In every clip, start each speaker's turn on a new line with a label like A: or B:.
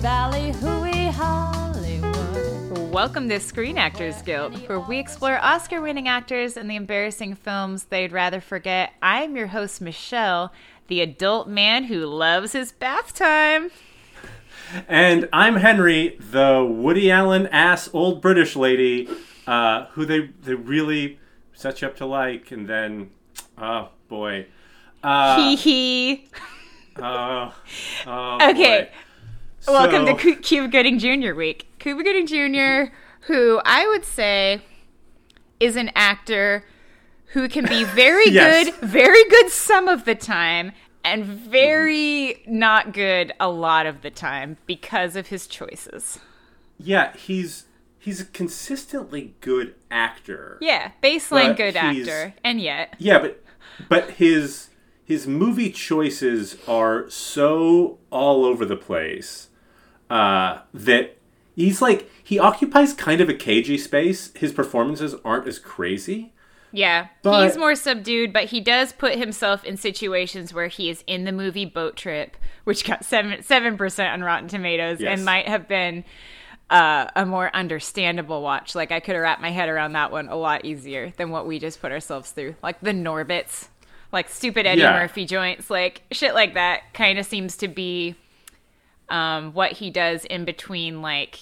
A: ballyhooey Hollywood.
B: Welcome to Screen Actors Guilt, where we explore Oscar winning actors and the embarrassing films they'd rather forget. I'm your host, Michelle, the adult man who loves his bath time.
C: And I'm Henry, the Woody Allen ass old British lady, uh, who they they really set you up to like, and then, oh boy, uh,
B: Hee hee.
C: oh, oh,
B: Okay.
C: boy.
B: Welcome
C: So-
B: to Cuba Gooding Jr. week. Cuba Gooding Jr., who I would say is an actor who can be very
C: Yes.
B: good, very good some of the time, and mm-hmm. very not good a lot of the time because of his choices.
C: Yeah, he's he's a consistently good actor.
B: Yeah, baseline good actor, and yet
C: Yeah, but but his his movie choices are so all over the place uh, that he's like he occupies kind of a cagey space. His performances aren't as crazy.
B: Yeah,
C: But-
B: he's more subdued, but he does put himself in situations where he is in the movie Boat Trip, which got seven seven percent on Rotten Tomatoes,
C: Yes.
B: and might have been uh, a more understandable watch. Like I could have wrapped my head around that one a lot easier than what we just put ourselves through. Like the Norbits, like stupid Eddie
C: Yeah.
B: Murphy joints, like shit like that. Kind of seems to be um, what he does in between, like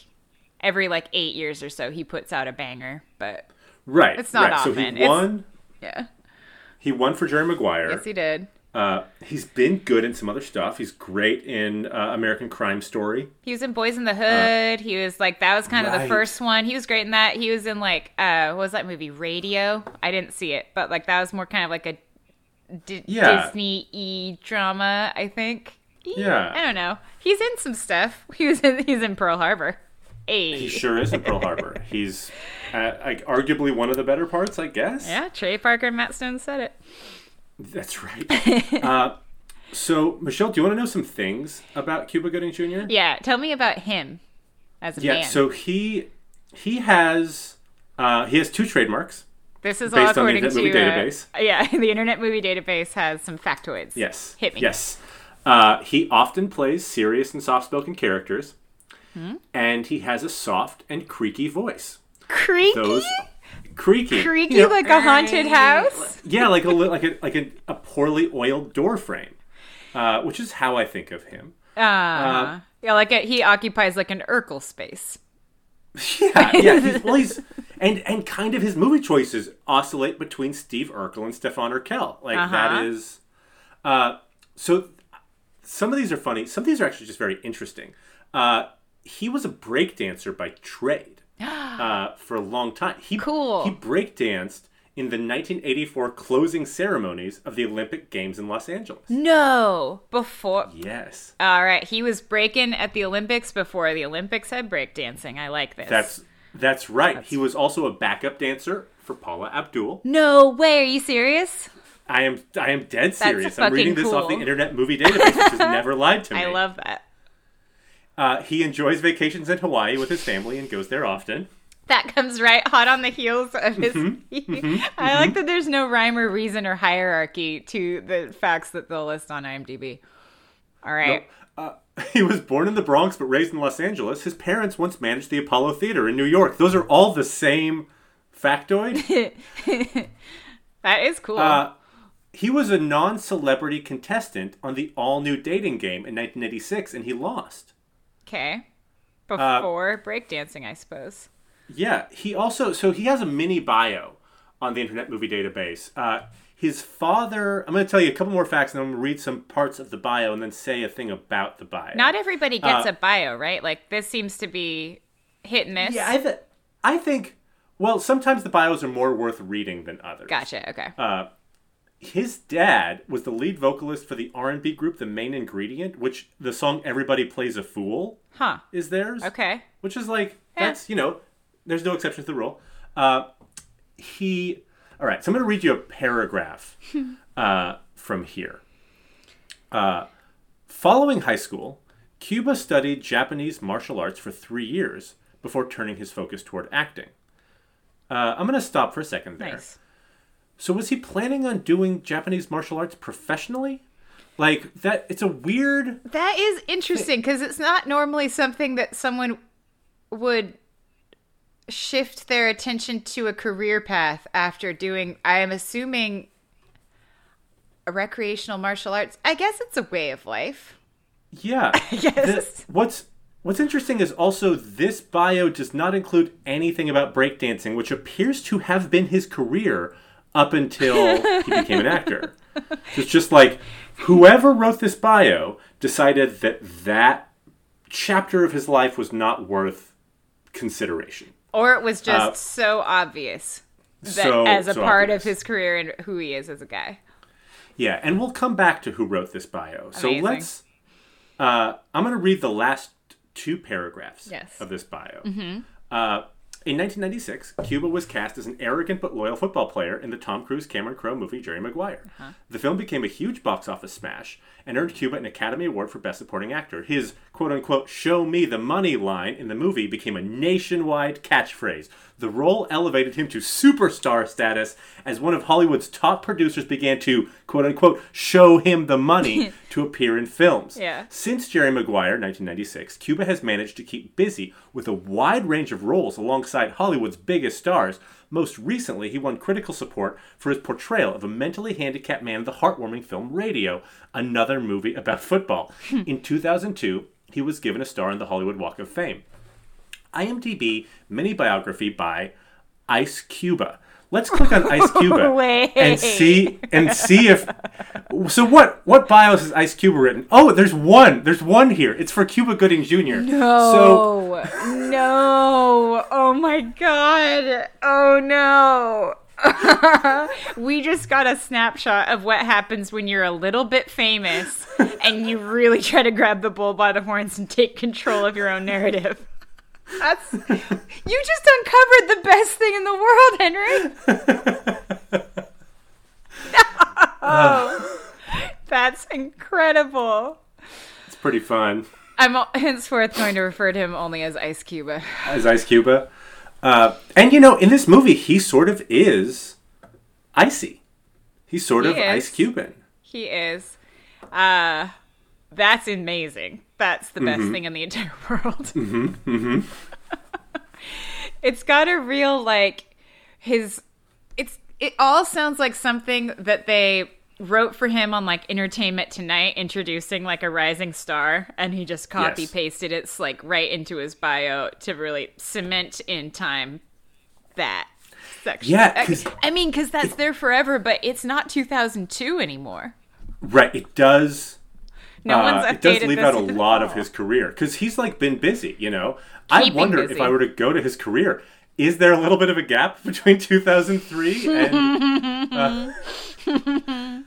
B: every like eight years or so, he puts out a banger, but.
C: Right.
B: It's not
C: right. So
B: often.
C: he
B: It's-
C: won.
B: Yeah.
C: He won for Jerry Maguire.
B: Yes, he did.
C: Uh, he's been good in some other stuff. He's great in uh, American Crime Story.
B: He was in Boys in the Hood. he was like that was kind of the first one. He was great in that. He was in like uh what was that movie? Radio. I didn't see it, but like that was more kind of like a D-
C: Yeah.
B: Disney e drama, I think.
C: Yeah.
B: I don't know. He's in some stuff. He was in he's in Pearl Harbor. Hey.
C: He sure is in Pearl Harbor. He's uh, like arguably one of the better parts, I guess.
B: Yeah, Trey Parker and Matt Stone said it.
C: That's right. uh, so, Michelle, do you want to know some things about Cuba Gooding Jr.?
B: Yeah, tell me about him as a
C: Yeah,
B: man.
C: so he he has uh, he has two trademarks.
B: this is all
C: based on the
B: according
C: Internet
B: to
C: Movie
B: uh,
C: Database.
B: yeah, the Internet Movie Database has some factoids.
C: Yes.
B: Hit me.
C: Yes. Uh, he often plays serious and soft-spoken characters,
B: Hmm?
C: and he has a soft and creaky voice.
B: Creaky.
C: Those creaky,
B: creaky
C: you know,
B: like a haunted house.
C: yeah, like a like a like a, a poorly oiled door frame, uh, which is how I think of him.
B: Uh, yeah, like a, he occupies like an Urkel space.
C: Yeah, yeah. He's, well, he's and and kind of his movie choices oscillate between Steve Urkel and Stefan Urquelle. Like that
B: Uh-huh.
C: is, uh, so some of these are funny. Some of these are actually just very interesting. Uh, he was a breakdancer by trade uh, for a long time. He
B: Cool.
C: He breakdanced in the 1984 closing ceremonies of the Olympic Games in Los Angeles.
B: No, before.
C: Yes,
B: All right, he was breaking at the Olympics before the Olympics had breakdancing. I like this.
C: that's that's right. He was also a backup dancer for Paula Abdul.
B: no way. Are you serious?
C: I am I am dead serious. I'm reading this off the. Internet Movie Database, which has never lied to me.
B: I love that.
C: Uh, he enjoys vacations in Hawaii with his family and goes there often.
B: That comes right hot on the heels of his.
C: Mm-hmm.
B: I like that there's no rhyme or reason or hierarchy to the facts that they'll list on IMDb. All right.
C: Uh, he was born in the Bronx but raised in Los Angeles. His parents once managed the Apollo Theater in New York. Those are all the same factoid.
B: That is cool.
C: Uh, he was a non-celebrity contestant on the all-new dating game in 1986, and he lost.
B: okay.
C: uh,
B: Before breakdancing, I suppose.
C: Yeah, he also so he has a mini bio on the Internet Movie Database. Uh, his father. I'm going to tell you a couple more facts, and then I'm going to read some parts of the bio, and then say a thing about the bio.
B: Not everybody gets
C: Uh,
B: a bio, right? Like this seems to be hit and miss.
C: yeah, I, th- I think. Well, sometimes the bios are more worth reading than others.
B: gotcha. Okay.
C: Uh, his dad was the lead vocalist for the R&B group The Main Ingredient, which the song "Everybody Plays a Fool"
B: huh.
C: is theirs.
B: Okay.
C: which is like
B: Yeah.
C: that's you know there's no exception to the rule uh, he all right so i'm going to read you a paragraph uh, from here uh, following high school cuba studied japanese martial arts for three years before turning his focus toward acting uh, i'm going to stop for a second there
B: Nice.
C: So was he planning on doing japanese martial arts professionally Like that. It's a weird.
B: That is interesting because it's not normally something that someone would shift their attention to a career path after doing. I am assuming a recreational martial arts. I guess it's a way of life.
C: Yeah.
B: Yes.
C: The- what's What's interesting is also this bio does not include anything about breakdancing, which appears to have been his career up until he became an actor. So it's just like whoever wrote this bio decided that that chapter of his life was not worth consideration.
B: Or it was just
C: Uh,
B: so obvious that
C: so-
B: as a
C: so
B: part
C: obvious.
B: of his career and who he is as a guy.
C: Yeah, and we'll come back to who wrote this bio. So let's. Uh, I'm going to read the last two paragraphs
B: Yes.
C: of this bio. Uh, in 1996, Cuba was cast as an arrogant but loyal football player in the Tom Cruise Cameron Crowe movie Jerry Maguire. Uh-huh. The film became a huge box office smash and earned Cuba an Academy Award for Best Supporting Actor. His quote unquote show me the money line in the movie became a nationwide catchphrase. The role elevated him to superstar status as one of Hollywood's top producers began to quote unquote show him the money to appear in films.
B: Yeah.
C: Since Jerry Maguire, 1996, Cuba has managed to keep busy with a wide range of roles alongside Hollywood's biggest stars. Most recently, he won critical support for his portrayal of a mentally handicapped man in the heartwarming film Radio, another movie about football. Hmm. in 2002, he was given a star on the Hollywood Walk of Fame. IMDb mini biography by Ice Cuba. Let's click on Ice Cuba
B: Wait.
C: and see and see if. So what? What bios is Ice Cuba written? Oh, there's one. There's one here. It's for Cuba Gooding Jr. So
B: Oh no! Oh my god! Oh no! we just got a snapshot of what happens when you're a little bit famous and you really try to grab the bull by the horns and take control of your own narrative. That's you just uncovered the best thing in the world, Henry. No. That's incredible.
C: it's pretty fun.
B: I'm henceforth going to refer to him only as Ice Cuba.
C: As Ice Cuba, uh, and you know, in this movie, he sort of is icy. He's sort
B: He
C: of
B: is.
C: Ice Cuban.
B: He is. Uh that's amazing. That's the
C: Mm-hmm.
B: best thing in the entire world. Mm-hmm. it's got a real like his it's it all sounds like something that they wrote for him on like Entertainment Tonight introducing like a rising star and he just copy
C: Yes.
B: pasted it's like right into his bio to really cement in time that section.
C: Yeah,
B: I- mean cuz that's there forever but it's not 2002 anymore.
C: Right. It does.
B: No
C: uh,
B: one's updated
C: it does leave out a lot of his career because he's like been busy. You know, I
B: Keeping
C: wonder if. I were to go to his career, is there a little bit of a gap between 2003 and uh,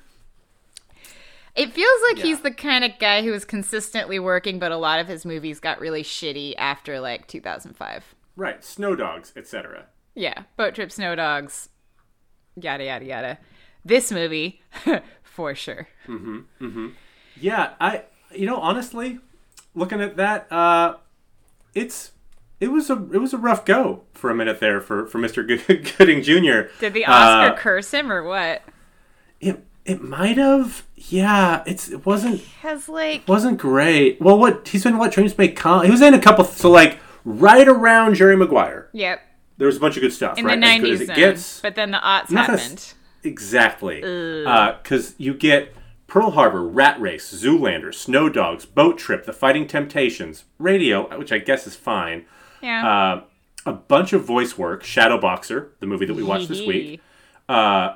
B: It feels like
C: Yeah.
B: he's the kind of guy who is consistently working, but a lot of his movies got really shitty after like 2005.
C: right Snow Dogs, etc.
B: Yeah, Boat Trip, Snow Dogs, yada yada yada. This movie, for sure. Mm-hmm, mm-hmm.
C: Yeah, I you know honestly, looking at that, uh, it's it was a it was a rough go for a minute there for for Mr. Gooding Jr.
B: Did the Oscar
C: Uh,
B: curse him or what?
C: it it might have. Yeah, it's it wasn't
B: Has like
C: wasn't great. Well, what he's been what Dreams May Come. He was in a couple. So like right around Jerry Maguire,
B: yep
C: there was a bunch of good stuff.
B: in
C: right?
B: the 90s
C: it gets.
B: but then the aughts happened.
C: s- Exactly. Because you get Pearl Harbor, Rat Race, Zoolander, Snow Dogs, Boat Trip, The Fighting Temptations, Radio, which I guess is fine.
B: yeah.
C: Uh, a bunch of voice work. Shadowboxer, the movie that we watched this week. Uh,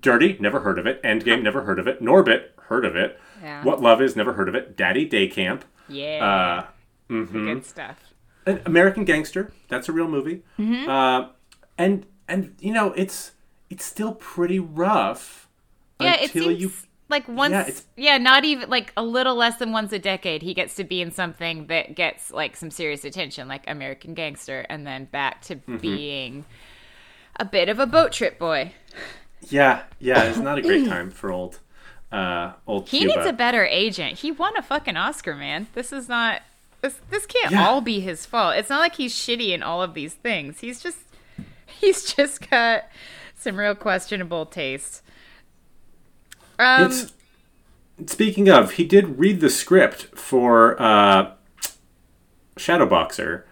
C: Dirty, never heard of it. Endgame, never heard of it. Norbit, heard of it.
B: Yeah.
C: What Love Is, never heard of it. Daddy Day Camp.
B: yeah.
C: Uh, mhm.
B: Good stuff.
C: An American Gangster. That's a real movie.
B: Mm-hmm.
C: Uh, and and you know it's it's still pretty rough.
B: Yeah, it
C: until
B: seems
C: you
B: like once,
C: Yeah,
B: yeah, not even like a little less than once a decade, he gets to be in something that gets like some serious attention, like American Gangster, and then back to
C: Mm-hmm.
B: being a bit of a boat trip boy.
C: yeah yeah. It's not a great time for old uh, old
B: He
C: Cuba.
B: needs a better agent. He won a fucking Oscar, man. This is not. This this can't
C: Yeah.
B: all be his fault. It's not like he's shitty in all of these things. He's just he's just got some real questionable taste. Um,
C: It's speaking of, he did read the script for uh, Shadowboxer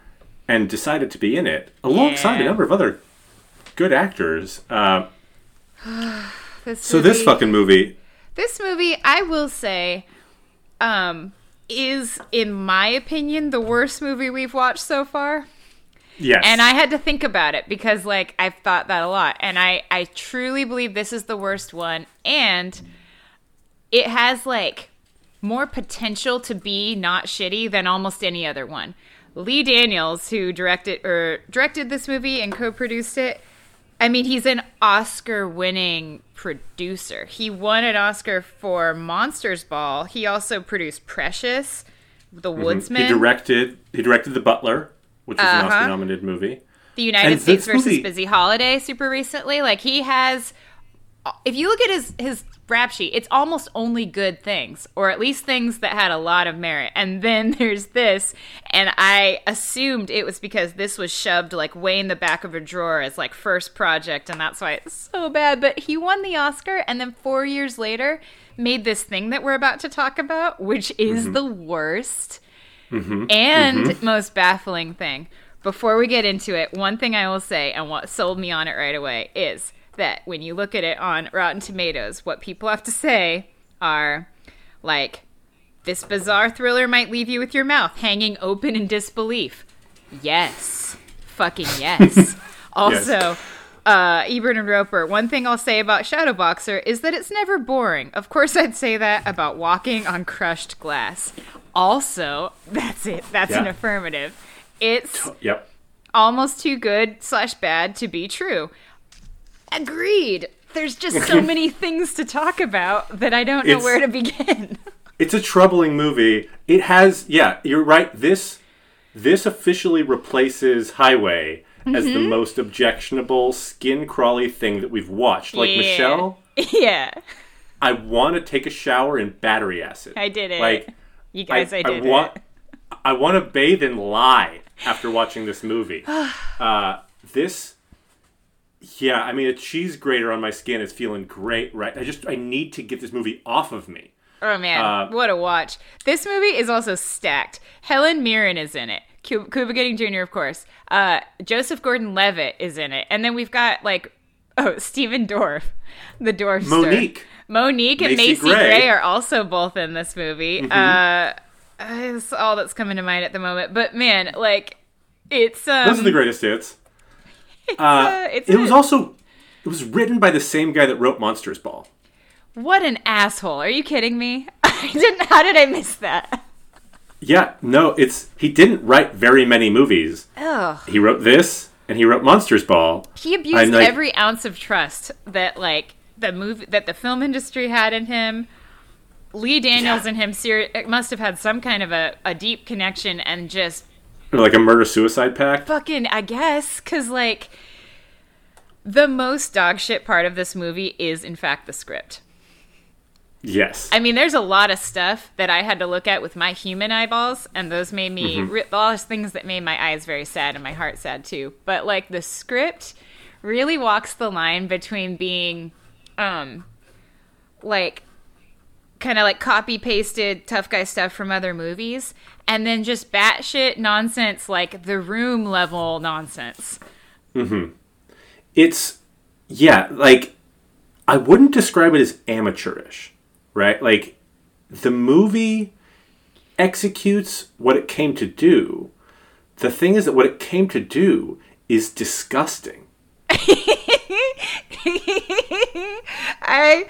C: and decided to be in it alongside
B: Yeah.
C: a number of other good actors. Uh,
B: This
C: so this fucking movie,
B: This movie, I will say, um, is in my opinion the worst movie we've watched so far.
C: yes,
B: And I had to think about it because like I've thought that a lot and I I truly believe this is the worst one and it has like more potential to be not shitty than almost any other one. Lee Daniels who directed or directed this movie and co-produced it I mean, he's an Oscar winning producer. He won an Oscar for Monsters Ball. He also produced Precious, The Woodsman,
C: Mm-hmm. he directed he directed The Butler, which was an
B: Uh-huh.
C: Oscar nominated movie.
B: The United
C: And
B: States versus
C: movie-
B: Billie Holiday super recently. Like he has if you look at his his rap sheet, it's almost only good things, or at least things that had a lot of merit. And then there's this, and I assumed it was because this was shoved like way in the back of a drawer as like first project, and that's why it's so bad. But he won the Oscar, and then four years later made this thing that we're about to talk about, which is mm-hmm. the worst mm-hmm. and mm-hmm. most baffling thing. Before we get into it, one thing I will say, and what sold me on it right away, is that when you look at it on Rotten Tomatoes, what people have to say are like, this bizarre thriller might leave you with your mouth hanging open in disbelief. Yes. Fucking yes. also, uh, Ebert and Roeper, one thing I'll say about Shadowboxer is that it's never boring. Of course, I'd say that about walking on crushed glass. Also, that's it. That's an affirmative. It's
C: Yep.
B: almost too good slash bad to be true. Agreed. There's just so many things to talk about that I don't know
C: It's-
B: where to begin.
C: It's a troubling movie. It has, yeah, you're right. This this officially replaces Highway as the
B: Mm-hmm.
C: most objectionable, skin crawly thing that we've watched. Like
B: Yeah.
C: Michelle,
B: yeah,
C: I want to take a shower in battery acid.
B: I did it.
C: Like
B: you guys, I, did
C: want,
B: it.
C: I want to bathe in lye after watching this movie. uh, this, yeah, I mean, a cheese grater on my skin is feeling great, right? I just, I need to get this movie off of me.
B: Oh man,
C: Uh,
B: what a watch! This movie is also stacked. Helen Mirren is in it. Cu- Cuba Gooding Jr. of course. Uh, Joseph Gordon-Levitt is in it, and then we've got like oh Stephen Dorff, the Dorf.
C: Mo'Nique.
B: Mo'Nique and
C: Macy
B: Macy
C: Gray. Mm-hmm.
B: Gray. are also both in this movie. Uh, it's all that's coming to mind at the moment. But man, like it's um,
C: Those are the greatest hits.
B: uh, it's
C: It was also, it was written by the same guy that wrote Monsters Ball.
B: what an asshole! Are you kidding me? I didn't. How did I miss that?
C: Yeah, no, it's, he didn't write very many movies.
B: Ugh.
C: He wrote this, and he wrote Monsters Ball.
B: He abused
C: like-
B: every ounce of trust that like the movie that the film industry had in him. Lee Daniels
C: Yeah.
B: and him ser- must have had some kind of a, a deep connection and just
C: Like a murder suicide pact.
B: fucking I guess cuz like the most dog shit part of this movie is in fact the script.
C: Yes.
B: I mean, there's a lot of stuff that I had to look at with my human eyeballs, and those made me
C: Mm-hmm.
B: re- those things that made my eyes very sad and my heart sad too. But like the script really walks the line between being, um, like kind of like copy pasted tough guy stuff from other movies, and then just batshit nonsense like the room level nonsense. Mm-hmm.
C: it's yeah like i wouldn't describe it as amateurish right? Like the movie executes what it came to do. The thing is that what it came to do is disgusting
B: I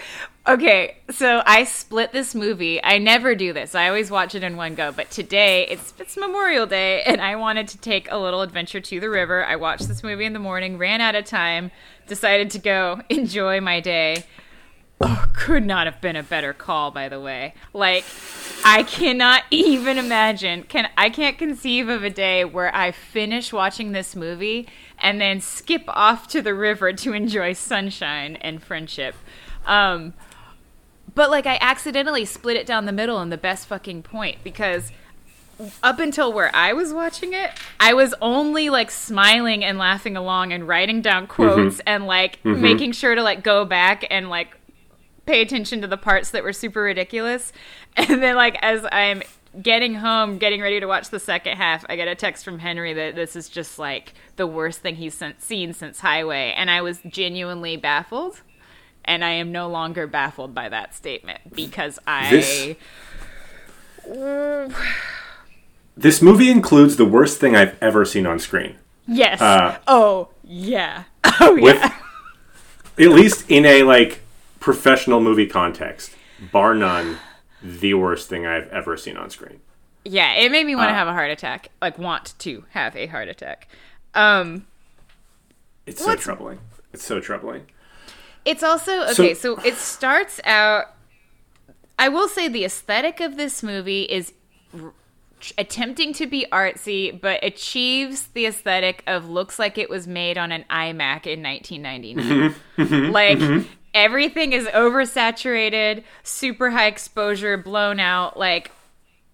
B: okay, so I split this movie. I never do this. I always watch it in one go. But today it's it's Memorial Day, and I wanted to take a little adventure to the river. I watched this movie in the morning, ran out of time, decided to go enjoy my day. Oh, could not have been a better call, by the way. Like, I cannot even imagine. Can I can't conceive of a day where I finish watching this movie and then skip off to the river to enjoy sunshine and friendship. Um, but like, I accidentally split it down the middle in the best fucking point because up until where I was watching it, I was only like smiling and laughing along and writing down quotes and like making sure to like go back and like pay attention to the parts that were super ridiculous. And then, like, as I'm getting home, getting ready to watch the second half, I get a text from Henry that this is just like the worst thing he's seen since Highway. And I was genuinely baffled. And I am no longer baffled by that statement because I.
C: This- This movie includes the worst thing I've ever seen on screen.
B: Yes.
C: Uh,
B: oh, yeah. Oh,
C: With
B: yeah.
C: at least in a like professional movie context, bar none, the worst thing I've ever seen on screen.
B: Yeah, it made me
C: Uh,
B: want to have a heart attack. Like, want to have a heart attack. Um,
C: It's so troubling. It's so troubling.
B: It's also okay. So, it starts out. I will say the aesthetic of this movie is r- attempting to be artsy, but achieves the aesthetic of looks like it was made on an iMac in 1999. like everything is oversaturated, super high exposure, blown out, like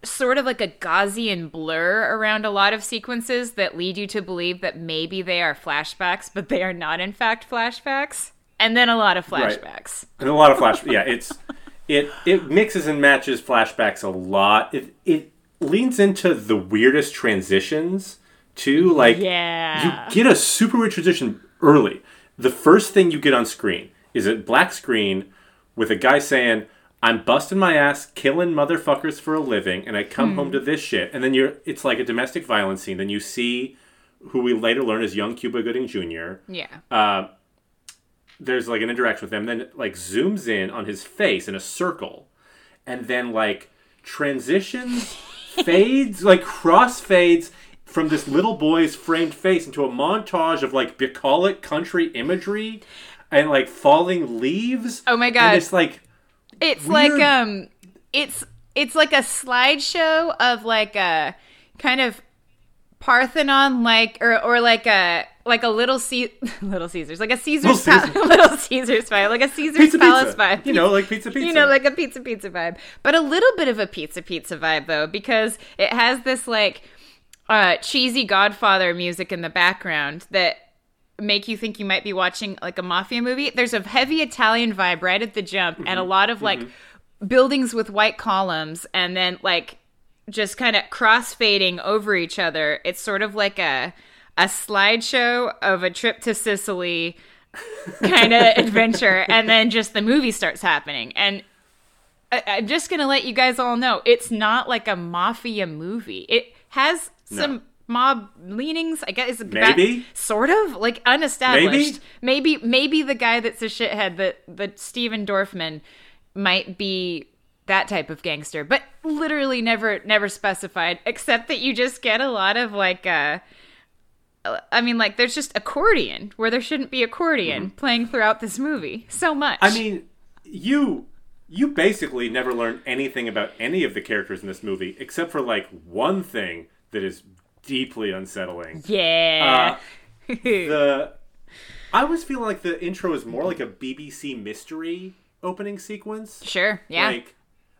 B: sort of like a Gaussian blur around a lot of sequences that lead you to believe that maybe they are flashbacks, but they are not in fact flashbacks. And then a lot of
C: Right.
B: flashbacks.
C: And a lot of flash. yeah, it's it it mixes and matches flashbacks a lot. It it leans into the weirdest transitions too. Like
B: Yeah.
C: you get a super weird transition early. The first thing you get on screen is a black screen with a guy saying, "I'm busting my ass, killing motherfuckers for a living, and I come home to this shit." And then you're it's like a domestic violence scene. Then you see who we later learn is young Cuba Gooding Jr
B: yeah.
C: uh, there's like an interaction with him, then like zooms in on his face in a circle, and then like transitions, fades, like cross fades from this little boy's framed face into a montage of like bucolic country imagery and like falling leaves.
B: Oh my
C: And
B: God.
C: it's like
B: It's
C: weird-
B: like um it's it's like a slideshow of like a kind of Parthenon like or or like a like a little C- little Caesars like a Caesars
C: Little
B: pa- little Caesars vibe like a Caesars
C: pizza
B: Palace
C: pizza,
B: vibe
C: you know, like pizza pizza.
B: you know like a pizza pizza vibe but a little bit of a pizza pizza vibe though because it has this like uh cheesy Godfather music in the background that make you think you might be watching like a mafia movie. There's a heavy Italian vibe right at the jump and a mm-hmm. lot of like mm-hmm. buildings with white columns and then like just kind of cross-fading over each other. It's sort of like a a slideshow of a trip to Sicily kind of adventure and then just the movie starts happening and I, I'm just gonna let you guys all know it's not like a mafia movie. It has some mob leanings. I guess
C: Maybe?
B: sort of like unestablished. Maybe maybe the guy that's a shithead that that Steven Dorfman might be that type of gangster, but literally never never specified. Except that you just get a lot of like. uh I mean, like, there's just accordion where there shouldn't be accordion playing throughout this movie. So much.
C: Mm-hmm. I mean, you you basically never learn anything about any of the characters in this movie except for like one thing that is deeply unsettling.
B: yeah.
C: The I was feeling like the intro is more like a BBC mystery opening sequence.
B: sure. Yeah.
C: Like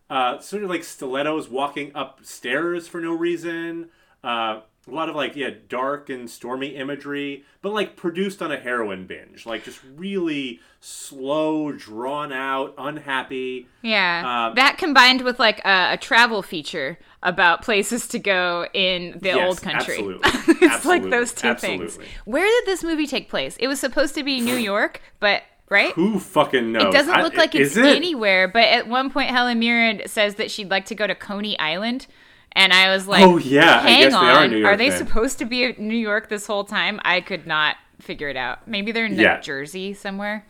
C: uh, sort of like stilettos walking upstairs for no reason. Uh, a lot of like yeah, dark and stormy imagery, but like produced on a heroin binge. Like just really slow, drawn out, unhappy.
B: Yeah,
C: Um,
B: that combined with like a, a travel feature about places to go in the
C: Yes,
B: old country.
C: absolutely.
B: it's like those two things. Where did this movie take place? It was supposed to be New York, but right?
C: Who fucking knows?
B: It doesn't
C: I-
B: look like it's
C: it?
B: anywhere. But at one point, Helen Mirren says that she'd like to go to Coney Island. And I was like,
C: Oh, yeah, I
B: hang
C: guess they
B: on,
C: are New York
B: they
C: then."
B: supposed to be in New York this whole time? I could not figure it out. Maybe they're in
C: Yeah.
B: like, Jersey somewhere.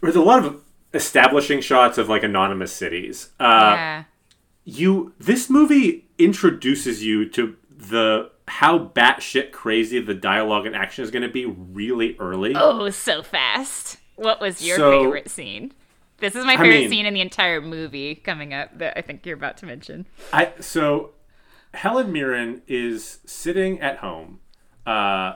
C: There's a lot of establishing shots of like anonymous cities. Uh,
B: yeah.
C: you this movie introduces you to the how batshit crazy the dialogue and action is going to be really early.
B: Oh, so fast. What was your
C: So-
B: favorite scene? This is my favorite
C: mean-
B: scene in the entire movie coming up that I think you're about to mention.
C: I so Helen Mirren is sitting at home, uh,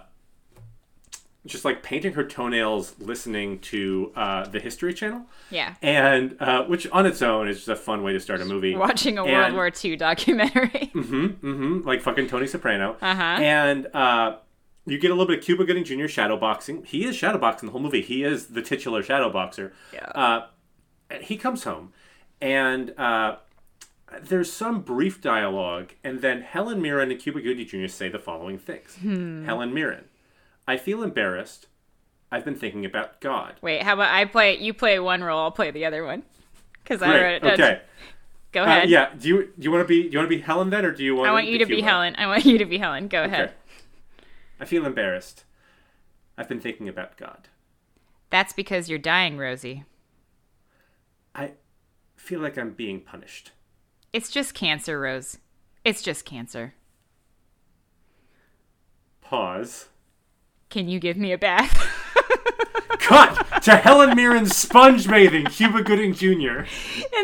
C: just like painting her toenails, listening to uh, the History Channel,
B: Yeah.
C: and uh, which on its own is just a fun way to start a movie.
B: Watching a World War II documentary.
C: mm-hmm. Mm-hmm. like fucking Tony Soprano.
B: Uh-huh.
C: And uh, you get a little bit of Cuba Gooding Jr. shadowboxing. He is shadowboxing the whole movie. He is the titular shadowboxer.
B: Yeah.
C: Uh, he comes home, and uh, there's some brief dialogue, and then Helen Mirren and Cuba Gooding Jr. say the following things. Helen Mirren, I feel embarrassed. I've been thinking about God.
B: Wait, how about I play? You play one role. I'll play the other one. Because I wrote it down.
C: Okay.
B: Go
C: Uh,
B: ahead.
C: yeah. Do you do you want to be do you want to be Helen then, or do you want?
B: I want you to be
C: Cuba?
B: Helen. I want you to be Helen. Go ahead.
C: I feel embarrassed. I've been thinking about God.
B: That's because you're dying, Rosie.
C: I feel like I'm being punished.
B: It's just cancer, Rose. It's just cancer.
C: Pause.
B: Can you give me a bath?
C: Cut to Helen Mirren's sponge bathing, Cuba Gooding Jr.
B: And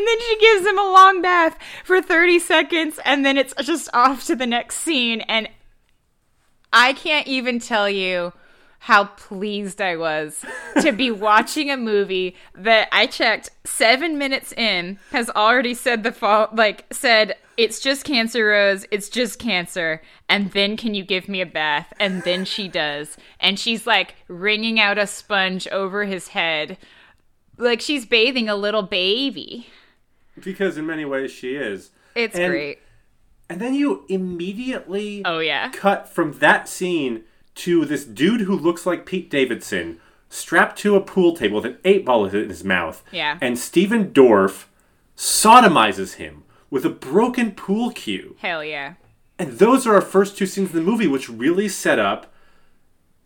B: then she gives him a long bath for 30 seconds, and then it's just off to the next scene. And I can't even tell you how pleased I was to be watching a movie that I checked seven minutes in has already said the fall, like said it's just cancer, Rose. It's just cancer. And then can you give me a bath? And then she does, and she's like wringing out a sponge over his head, like she's bathing a little baby.
C: Because in many ways she is.
B: It's
C: And-
B: great.
C: And then you immediately
B: Oh yeah.
C: cut from that scene to this dude who looks like Pete Davidson strapped to a pool table with an eight ball in his mouth.
B: Yeah.
C: And Stephen Dorff sodomizes him with a broken pool cue.
B: Hell yeah.
C: And those are our first two scenes in the movie, which really set up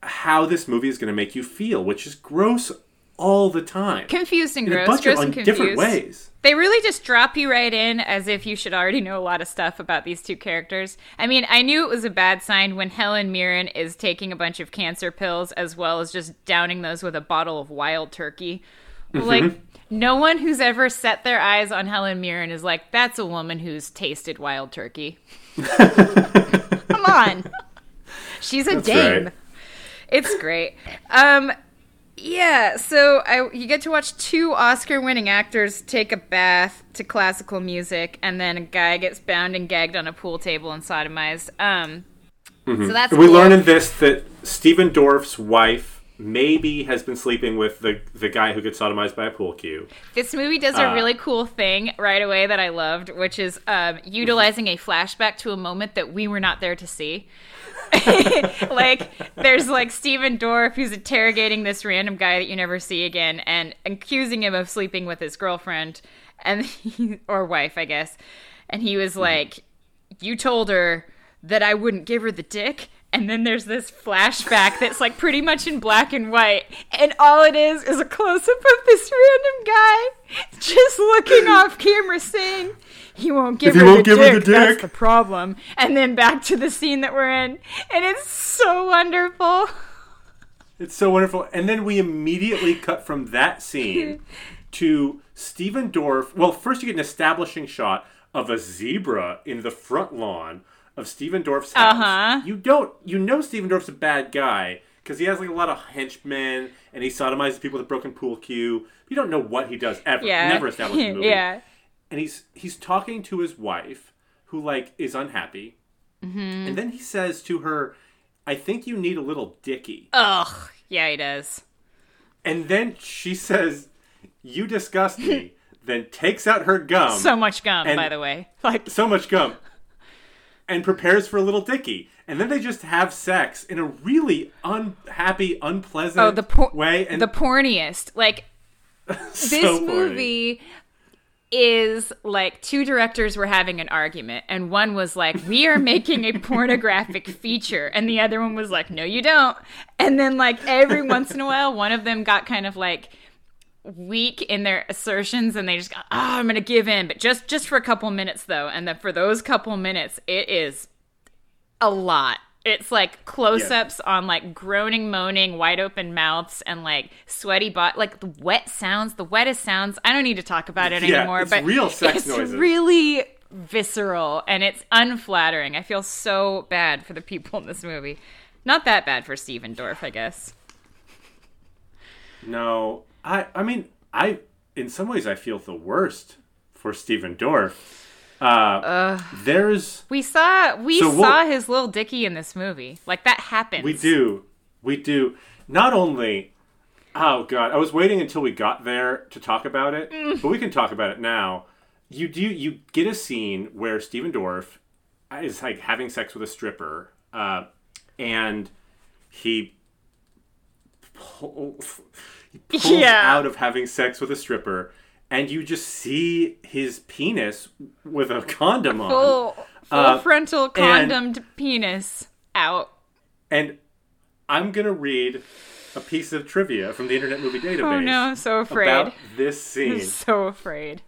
C: how this movie is going to make you feel, which is gross all the time.
B: Confused and
C: in a
B: gross.
C: bunch
B: gross
C: of
B: and confused.
C: different ways.
B: They really just drop you right in as if you should already know a lot of stuff about these two characters. I mean, I knew it was a bad sign when Helen Mirren is taking a bunch of cancer pills as well as just downing those with a bottle of wild turkey.
C: Mm-hmm.
B: Like, no one who's ever set their eyes on Helen Mirren is like, that's a woman who's tasted wild turkey. Come on. She's a dame.
C: right.
B: It's great. Um, yeah, so I you get to watch two Oscar-winning actors take a bath to classical music, and then a guy gets bound and gagged on a pool table and sodomized. Um, so that's
C: Mm-hmm. we
B: cool.
C: learn in this that Stephen Dorff's wife maybe has been sleeping with the the guy who gets sodomized by a pool cue.
B: This movie does a
C: Uh,
B: really cool thing right away that I loved, which is um, utilizing a flashback to a moment that we were not there to see. like, there's like Stephen Dorff who's interrogating this random guy that you never see again and accusing him of sleeping with his girlfriend and he, or wife, I guess. And he was mm-hmm. like, "You told her that I wouldn't give her the dick." And then there's this flashback that's like pretty much in black and white, and all it is is a close up of this random guy just looking off camera saying, "He won't give,
C: he
B: her,
C: won't
B: the
C: give her
B: dick,
C: the
B: That's the problem." And then back to the scene that we're in, and it's so wonderful.
C: It's so wonderful. And then we immediately cut from that scene to Stephen Dorff. Well, first you get an establishing shot of a zebra in the front lawn of Stephen Dorff's house.
B: Uh-huh.
C: You don't you know Stephen Dorff's a bad guy because he has like a lot of henchmen and he sodomizes people with a broken pool cue. You don't know what he does ever.
B: Yeah,
C: Never established in the movie.
B: yeah.
C: And he's he's talking to his wife who like is unhappy
B: Mm-hmm.
C: and then he says to her i think you need a little dicky
B: Ugh, yeah, he does.
C: and then she says you disgust me then takes out her gum
B: So much gum,
C: and-
B: by the way. Like,
C: so much gum and prepares for a little dicky and then they just have sex in a really unhappy unpleasant
B: oh, the por-
C: way and
B: the porniest. Like,
C: so
B: this
C: corny.
B: movie is like two directors were having an argument and one was like we are making a pornographic feature and the other one was like no you don't. And then like every once in a while one of them got kind of like weak in their assertions and they just got oh i'm gonna give in. But just just for a couple minutes though and then for those couple minutes it is a lot it's like close-ups on like groaning moaning wide open mouths and like sweaty bot like the wet sounds the wettest sounds. I don't need to talk about it
C: Yeah,
B: anymore
C: it's
B: but
C: real sex
B: it's
C: noises.
B: really visceral and it's unflattering. I feel so bad for the people in this movie. Not that bad for Stephen Dorff, I guess.
C: no i i mean i in some ways i feel the worst for Stephen dorff uh, there's
B: We saw we
C: So we'll-
B: saw his little dicky in this movie. Like that happens.
C: We do. We do. Not only Oh god, I was waiting until we got there to talk about it,
B: Mm.
C: but we can talk about it now. You do you get a scene where Stephen Dorff is like having sex with a stripper, uh, and he pulls, he pulls
B: Yeah.
C: out of having sex with a stripper, and you just see his penis with a condom on.
B: Full, full
C: Uh,
B: frontal
C: and-
B: condomed penis out.
C: And I'm gonna read a piece of trivia from the Internet Movie Database.
B: Oh no, I'm so afraid.
C: About this scene.
B: I'm so afraid.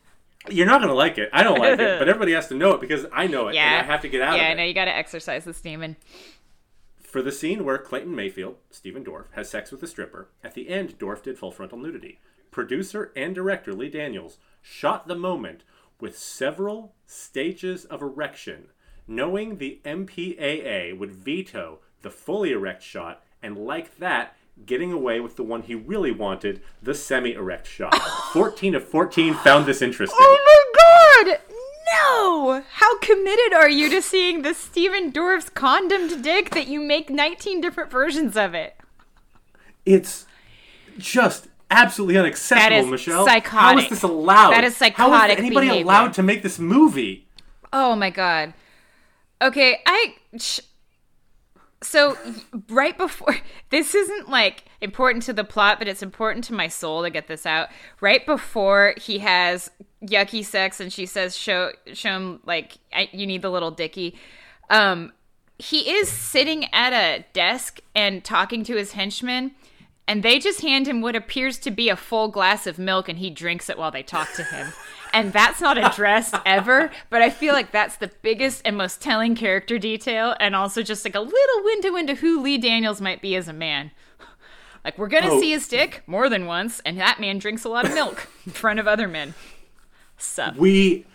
C: You're not gonna like it. I don't like it, but everybody has to know it because I know it,
B: Yeah.
C: and I have to get out
B: yeah,
C: of
B: I know you got to exercise this demon.
C: For the scene where Clayton Mayfield, Stephen Dorff, has sex with a stripper, at the end, Dorff did full frontal nudity. Producer and director Lee Daniels shot the moment with several stages of erection, knowing the MPAA would veto the fully erect shot, and like that, getting away with the one he really wanted, the semi erect shot. 14 of 14 found this interesting.
B: Oh my god! No! How committed are you to seeing the Stephen Dorff's condomed dick that you make 19 different versions of it?
C: It's just absolutely unacceptable,
B: That is
C: Michelle. How
B: psychotic.
C: is this allowed?
B: That is psychotic
C: is anybody
B: behavior.
C: allowed to make this movie?
B: Oh my god. Okay, I. Sh- so, right before. This isn't like important to the plot, but it's important to my soul to get this out. Right before he has yucky sex and she says, show, show him, like, I, you need the little dicky. Um, he is sitting at a desk and talking to his henchmen. And they just hand him what appears to be a full glass of milk, and he drinks it while they talk to him. And that's not addressed ever, but I feel like that's the biggest and most telling character detail, and also just like a little window into who Lee Daniels might be as a man. Like, we're gonna
C: Oh.
B: see his dick more than once, and that man drinks a lot of milk in front of other men. Sup.
C: We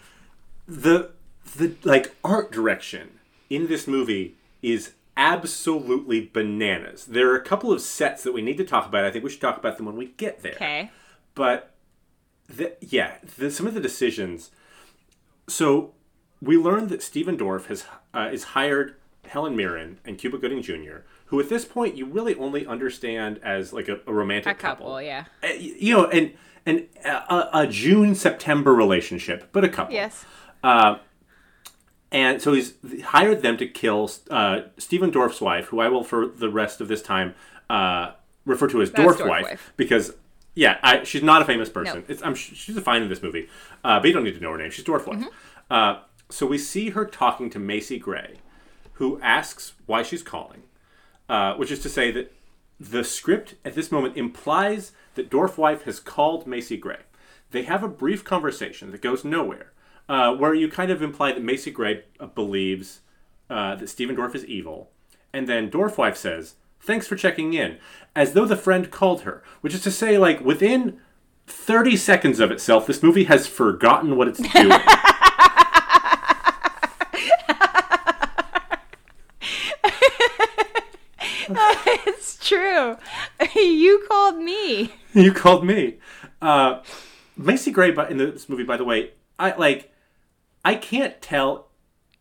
C: the the like art direction in this movie is absolutely bananas. There are a couple of sets that we need to talk about. I think we should talk about them when we get there.
B: Okay.
C: but the, yeah, the, some of the decisions. So we learned that Stephen Dorff has uh, is hired Helen Mirren and Cuba Gooding Jr., who at this point you really only understand as like a, a romantic
B: A couple, yeah.
C: Uh, You know, and and a, a June September relationship, but a couple.
B: Yes.
C: And so he's hired them to kill uh, Stephen Dorff's wife, who I will for the rest of this time uh, refer to as Dorff
B: Dorff
C: wife,
B: wife.
C: because yeah, I, she's not a famous person.
B: No.
C: It's, I'm, she's a fine in this movie, uh, but you don't need to know her name. She's Dorff wife.
B: Mm-hmm.
C: Uh, so we see her talking to Macy Gray, who asks why she's calling, uh, which is to say that the script at this moment implies that Dorff wife has called Macy Gray. They have a brief conversation that goes nowhere, uh, where you kind of imply that Macy Gray uh, believes uh, that Stephen Dorff is evil, and then Dorff wife says, "Thanks for checking in," as though the friend called her, which is to say, like within 30 seconds of itself, this movie has forgotten what it's doing.
B: It's true. you called me.
C: you called me. Uh, Macy Gray, but in this movie, by the way, I like. I can't tell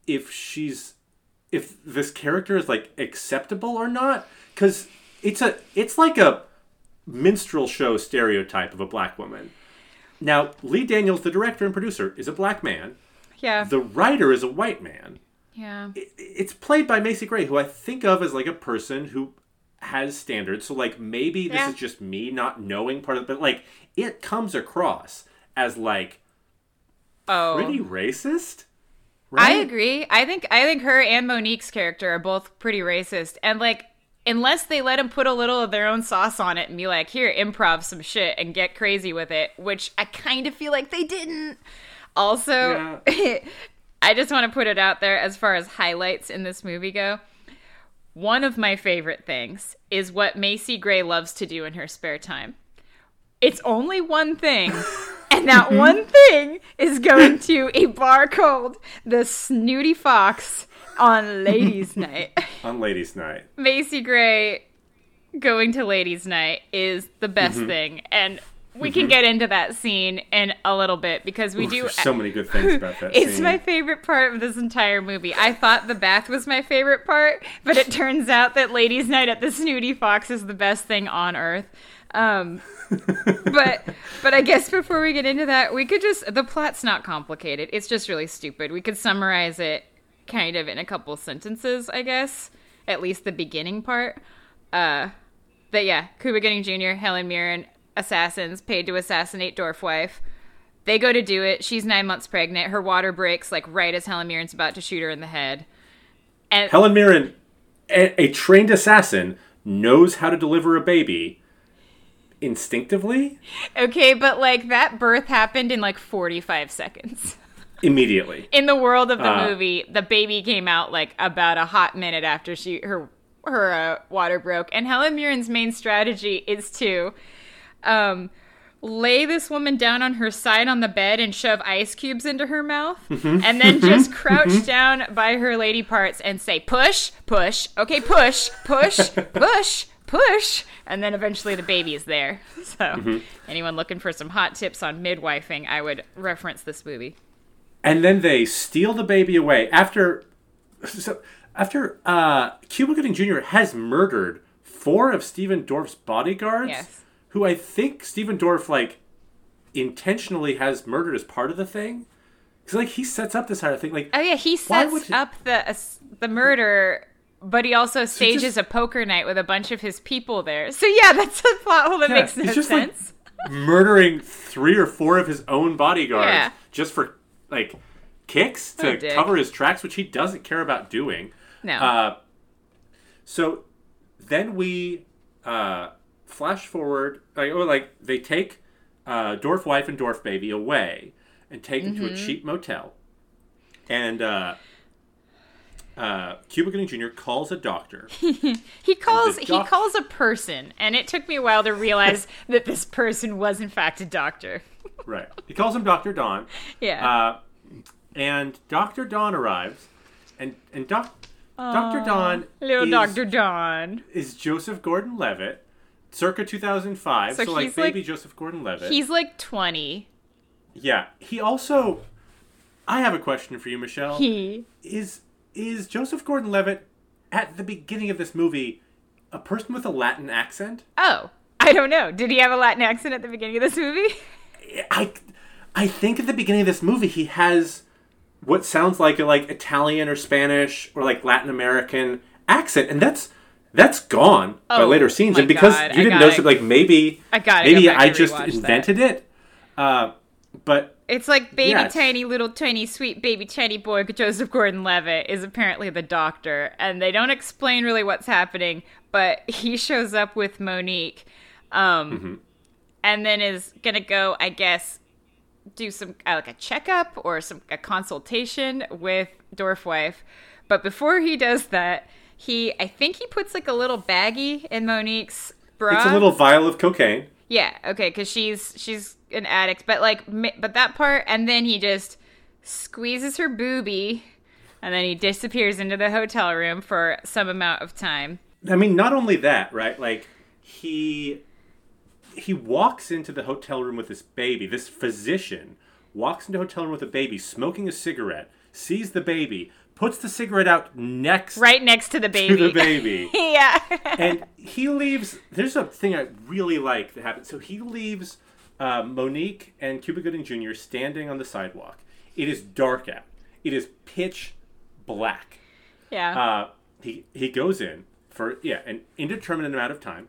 C: if she's if this character is like acceptable or not because it's a it's like a minstrel show stereotype of a black woman. Now, Lee Daniels, the director and producer, is a black man.
B: Yeah.
C: The writer is a white man.
B: yeah.
C: It- It's played by Macy Gray, who I think of as like a person who has standards. So like maybe this
B: Yeah.
C: is just me not knowing part of it, but like it comes across as like
B: Oh.
C: pretty racist.
B: I agree. I think I think her and Mo'Nique's character are both pretty racist, and like unless they let him put a little of their own sauce on it and be like, "Here, improv some shit and get crazy with it," which I kind of feel like they didn't. Also, I just want to put it out there as far as highlights in this movie go. One of my favorite things is what Macy Gray loves to do in her spare time. It's only one thing, and that mm-hmm. one thing is going to a bar called the Snooty Fox on Ladies' Night.
C: on Ladies' Night.
B: Macy Gray going to Ladies' Night is the best mm-hmm. thing, and we can mm-hmm. get into that scene in a little bit because we
C: Oof,
B: do.
C: so many good things about that
B: It's
C: scene.
B: my favorite part of this entire movie. I thought the bath was my favorite part, but it turns out that Ladies' Night at the Snooty Fox is the best thing on earth. Um, but but I guess before we get into that, we could just the plot's not complicated. It's just really stupid. We could summarize it kind of in a couple sentences, I guess. At least the beginning part. Uh, but yeah, Cuba Gooding Jr., Helen Mirren, assassins paid to assassinate Dorfwife. They go to do it. She's nine months pregnant. Her water breaks like right as Helen Mirren's about to shoot her in the head. And
C: Helen Mirren, a, a trained assassin, knows how to deliver a baby instinctively,
B: okay, but like that birth happened in like 45 seconds.
C: immediately.
B: in the world of the
C: Uh.
B: movie, the baby came out like about a hot minute after she her her uh, water broke, and Helen Mirren's main strategy is to um, lay this woman down on her side on the bed and shove ice cubes into her mouth, and then just crouch down by her lady parts and say push, push, okay, push, push, push. Push, and then eventually the baby is there. So, anyone looking for some hot tips on midwifing, I would reference this movie.
C: and then they steal the baby away after so after uh Cuba Gooding Jr. has murdered four of Stephen Dorff's bodyguards
B: Yes.
C: who I think Stephen Dorff like intentionally has murdered as part of the thing because like he sets up this entire thing like
B: Oh yeah, he sets up the uh, the murder, but he also stages
C: just-
B: a poker night with a bunch of his people there. So yeah, that's a plot hole that
C: Yeah,
B: makes no
C: he's just, like,
B: sense.
C: murdering three or four of his own bodyguards
B: Yeah.
C: just for like kicks to cover his tracks which he doesn't care about doing
B: no,
C: Uh, so then we uh, flash forward, like, or like they take uh, Dorf wife and dwarf baby away and take them to a
B: Mm-hmm.
C: cheap motel, and uh, Cuba Gooding Jr. calls a doctor.
B: he calls he calls a person, and it took me a while to realize that this person was in fact a doctor.
C: right, he calls him Doctor Don,
B: Yeah,
C: uh, and Doctor Don arrives, and and doc. Dr. Don
B: little
C: is,
B: Doctor Don.
C: is Joseph Gordon-Levitt, circa 2005.
B: So
C: So, like
B: he's like-
C: baby Joseph Gordon-Levitt.
B: He's like twenty.
C: Yeah, he also. I have a question for you, Michelle.
B: He
C: is is Joseph Gordon-Levitt at the beginning of this movie a person with a Latin accent?
B: oh. I don't know. Did he have a Latin accent at the beginning of this movie?
C: I I think at the beginning of this movie he has what sounds like a like Italian or Spanish or like Latin American accent, and that's that's gone by
B: Oh,
C: later scenes. And because
B: God,
C: you didn't notice it, like maybe
B: I
C: maybe I just
B: rewatch that.
C: invented it. Uh, but
B: It's like baby
C: it's-
B: tiny little tiny sweet baby tiny boy Joseph Gordon-Levitt is apparently the doctor and they don't explain really what's happening but he shows up with Mo'Nique um
C: Mm-hmm.
B: and then is to go I guess do some uh, like a checkup or some a consultation with Dorfwife but before he does that he I think he puts like a little baggie in Mo'Nique's bra
C: it's a little vial of cocaine.
B: Yeah, okay, because she's she's an addict, but like, but that part, and then he just squeezes her boobie, and then he disappears into the hotel room for some amount of time.
C: I mean, not only that, right? Like he he walks into the hotel room with this baby. This physician walks into hotel room with a baby, smoking a cigarette, sees the baby, puts the cigarette out next
B: Right next to the baby.
C: to the baby,
B: yeah.
C: and he leaves. There's a thing I really like that happens. So he leaves uh, Mo'Nique and Cuba Gooding Jr. standing on the sidewalk. It is dark out. It is pitch black.
B: yeah.
C: Uh, he he goes in for yeah an indeterminate amount of time.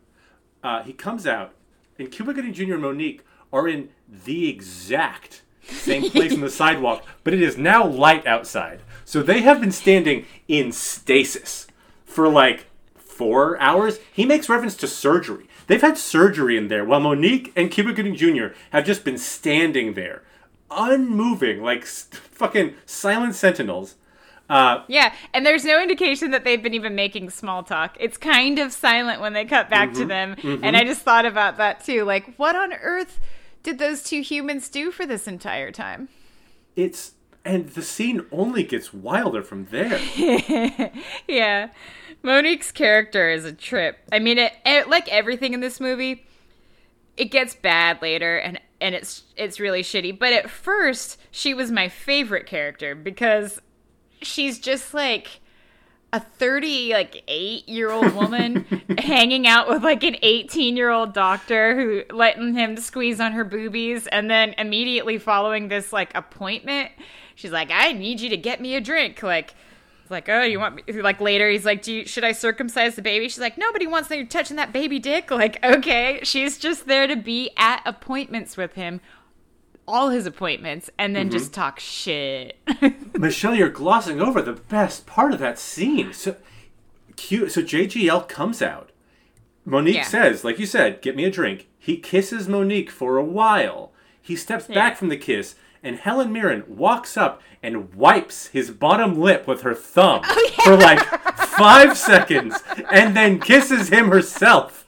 C: Uh, he comes out, and Cuba Gooding Jr. and Mo'Nique are in the exact same place on the sidewalk, but it is now light outside. So they have been standing in stasis for like four hours. He makes reference to surgery. They've had surgery in there while Mo'Nique and Cuba Gooding Jr. have just been standing there, unmoving, like s- fucking silent sentinels. Uh,
B: yeah, and there's no indication that they've been even making small talk. It's kind of silent when they cut back
C: Mm-hmm.
B: to them. And I just thought about that too. Like, what on earth did those two humans do for this entire time?
C: it's and the scene only gets wilder from there.
B: yeah. Mo'Nique's character is a trip. I mean, it, it like everything in this movie, it gets bad later and and it's it's really shitty. But at first, she was my favorite character because she's just like a 30 like 8 year old woman hanging out with like an 18 year old doctor who letting him squeeze on her boobies and then immediately following this like appointment she's like i need you to get me a drink like like oh you want me like later he's like do you, should i circumcise the baby? She's like nobody wants you touching that baby dick. Like okay she's just there to be at appointments with him all his appointments and then just mhm. talk shit
C: Michelle, you're glossing over the best part of that scene. So, cute. So JGL comes out. Mo'Nique
B: Yeah.
C: says, like you said, get me a drink. He kisses Mo'Nique for a while. He steps back from the kiss, and Helen Mirren walks up and wipes his bottom lip with her thumb
B: Oh,
C: for like five seconds, and then kisses him herself.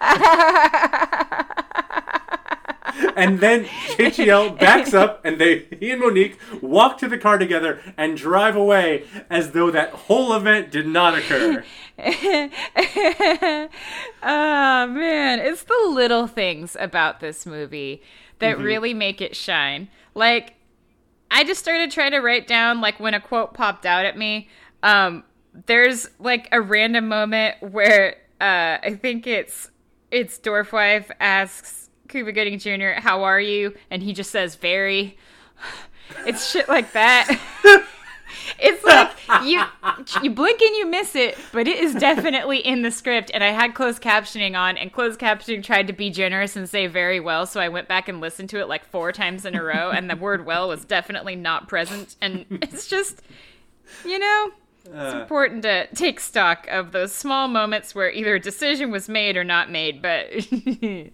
C: and then JGL backs up, and they he and Mo'Nique walk to the car together and drive away as though that whole event did not occur.
B: oh man, it's the little things about this movie that really make it shine. Like I just started trying to write down like when a quote popped out at me. Um there's like a random moment where uh I think it's it's Dorfwife asks Cuba Gooding Jr., "How are you?" and he just says very. It's shit like that. It's like you you blink and you miss it, but it is definitely in the script. And I had closed captioning on, and closed captioning tried to be generous and say very well. So I went back and listened to it like four times in a row, and the word "well" was definitely not present. And it's just, you know, it's uh. important to take stock of those small moments where either a decision was made or not made. But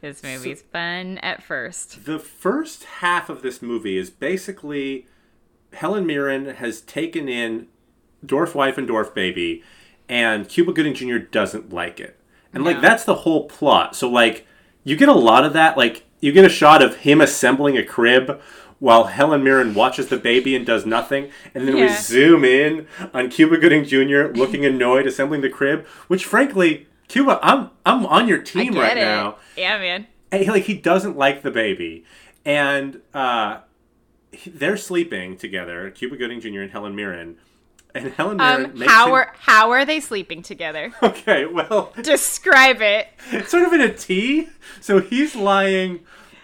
B: this movie's fun at first.
C: The first half of this movie is basically Helen Mirren has taken in Dwarf Wife and Dwarf Baby, and Cuba Gooding Jr. doesn't like it. And, like, that's the whole plot. So, like, you get a lot of that. Like, you get a shot of him assembling a crib while Helen Mirren watches the baby and does nothing. And then we zoom in on Cuba Gooding Jr. looking annoyed, assembling the crib, which, frankly, Cuba, I'm I'm on your team right
B: it?
C: now
B: Yeah, man.
C: and he, like he doesn't like the baby and uh he- they're sleeping together cuba gooding jr and helen mirren and helen mirren
B: Um,
C: makes
B: how
C: him-
B: are how are they sleeping together?
C: okay well
B: Describe it.
C: it's sort of in a t so he's lying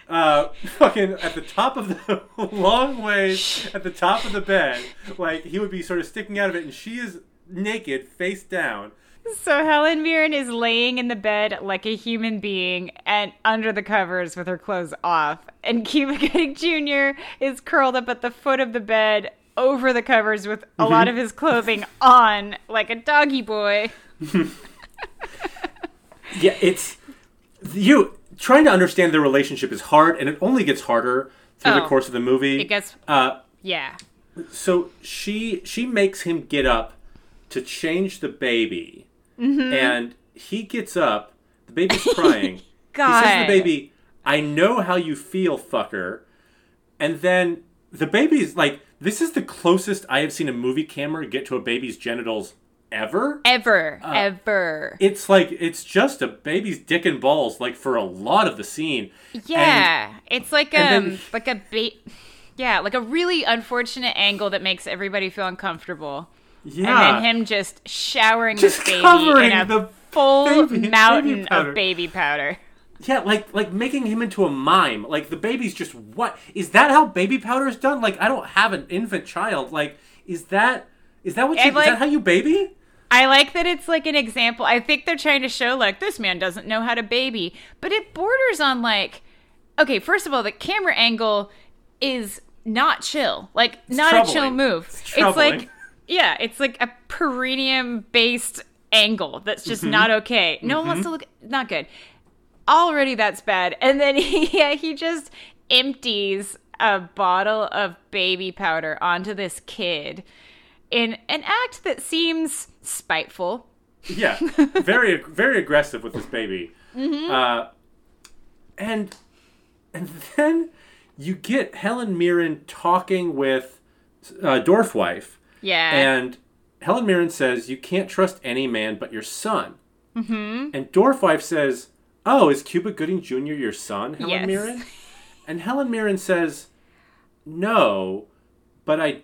C: uh fucking at the top of the long ways at the top of the bed like he would be sort of sticking out of it and she is naked face down
B: So Helen Mirren is laying in the bed like a human being and under the covers with her clothes off. And Cuba Gooding Jr. is curled up at the foot of the bed over the covers with a lot of his clothing on like a doggy boy.
C: Yeah, it's you trying to understand their relationship is hard, and it only gets harder through the
B: Oh.
C: course of the movie.
B: It gets
C: uh,
B: yeah.
C: so she she makes him get up to change the baby,
B: Mm-hmm.
C: and he gets up. The baby's crying.
B: God.
C: He says to the baby, "I know how you feel, fucker," and then the baby's like, "This is the closest I have seen a movie camera get to a baby's genitals ever."
B: Ever,
C: Uh,
B: ever.
C: It's like it's just a baby's dick and balls, like for a lot of the scene.
B: Yeah, it's like um
C: then-
B: like a bait. Yeah, like a really unfortunate angle that makes everybody feel uncomfortable.
C: Yeah,
B: and then him just showering
C: Just
B: this baby
C: covering
B: in a
C: the
B: full
C: baby-
B: mountain
C: baby
B: of baby powder.
C: yeah, like like making him into a mime. Like the baby's just what is that? How baby powder is done? Like I don't have an infant child. Like is that is that what you,
B: like-
C: is that how you baby?
B: I like that it's like an example. I think they're trying to show like this man doesn't know how to baby, but it borders on like okay, first of all, the camera angle is not chill. Like not a chill move.
C: It's
B: It's, like yeah, it's like a perineum based angle that's just
C: Mm-hmm.
B: not okay. No one wants to look not good. Already that's bad. And then he yeah, he just empties a bottle of baby powder onto this kid in an act that seems spiteful.
C: Yeah, very very aggressive with this baby.
B: Mm-hmm.
C: Uh, and and then you get Helen Mirren talking with uh, Dorfwife.
B: Yeah.
C: And Helen Mirren says, You can't trust any man but your son. Mm-hmm. And Dorfwife says, Oh, is Cuba Gooding Jr. your son, Helen
B: Yes.
C: Mirren? And Helen Mirren says, No, but I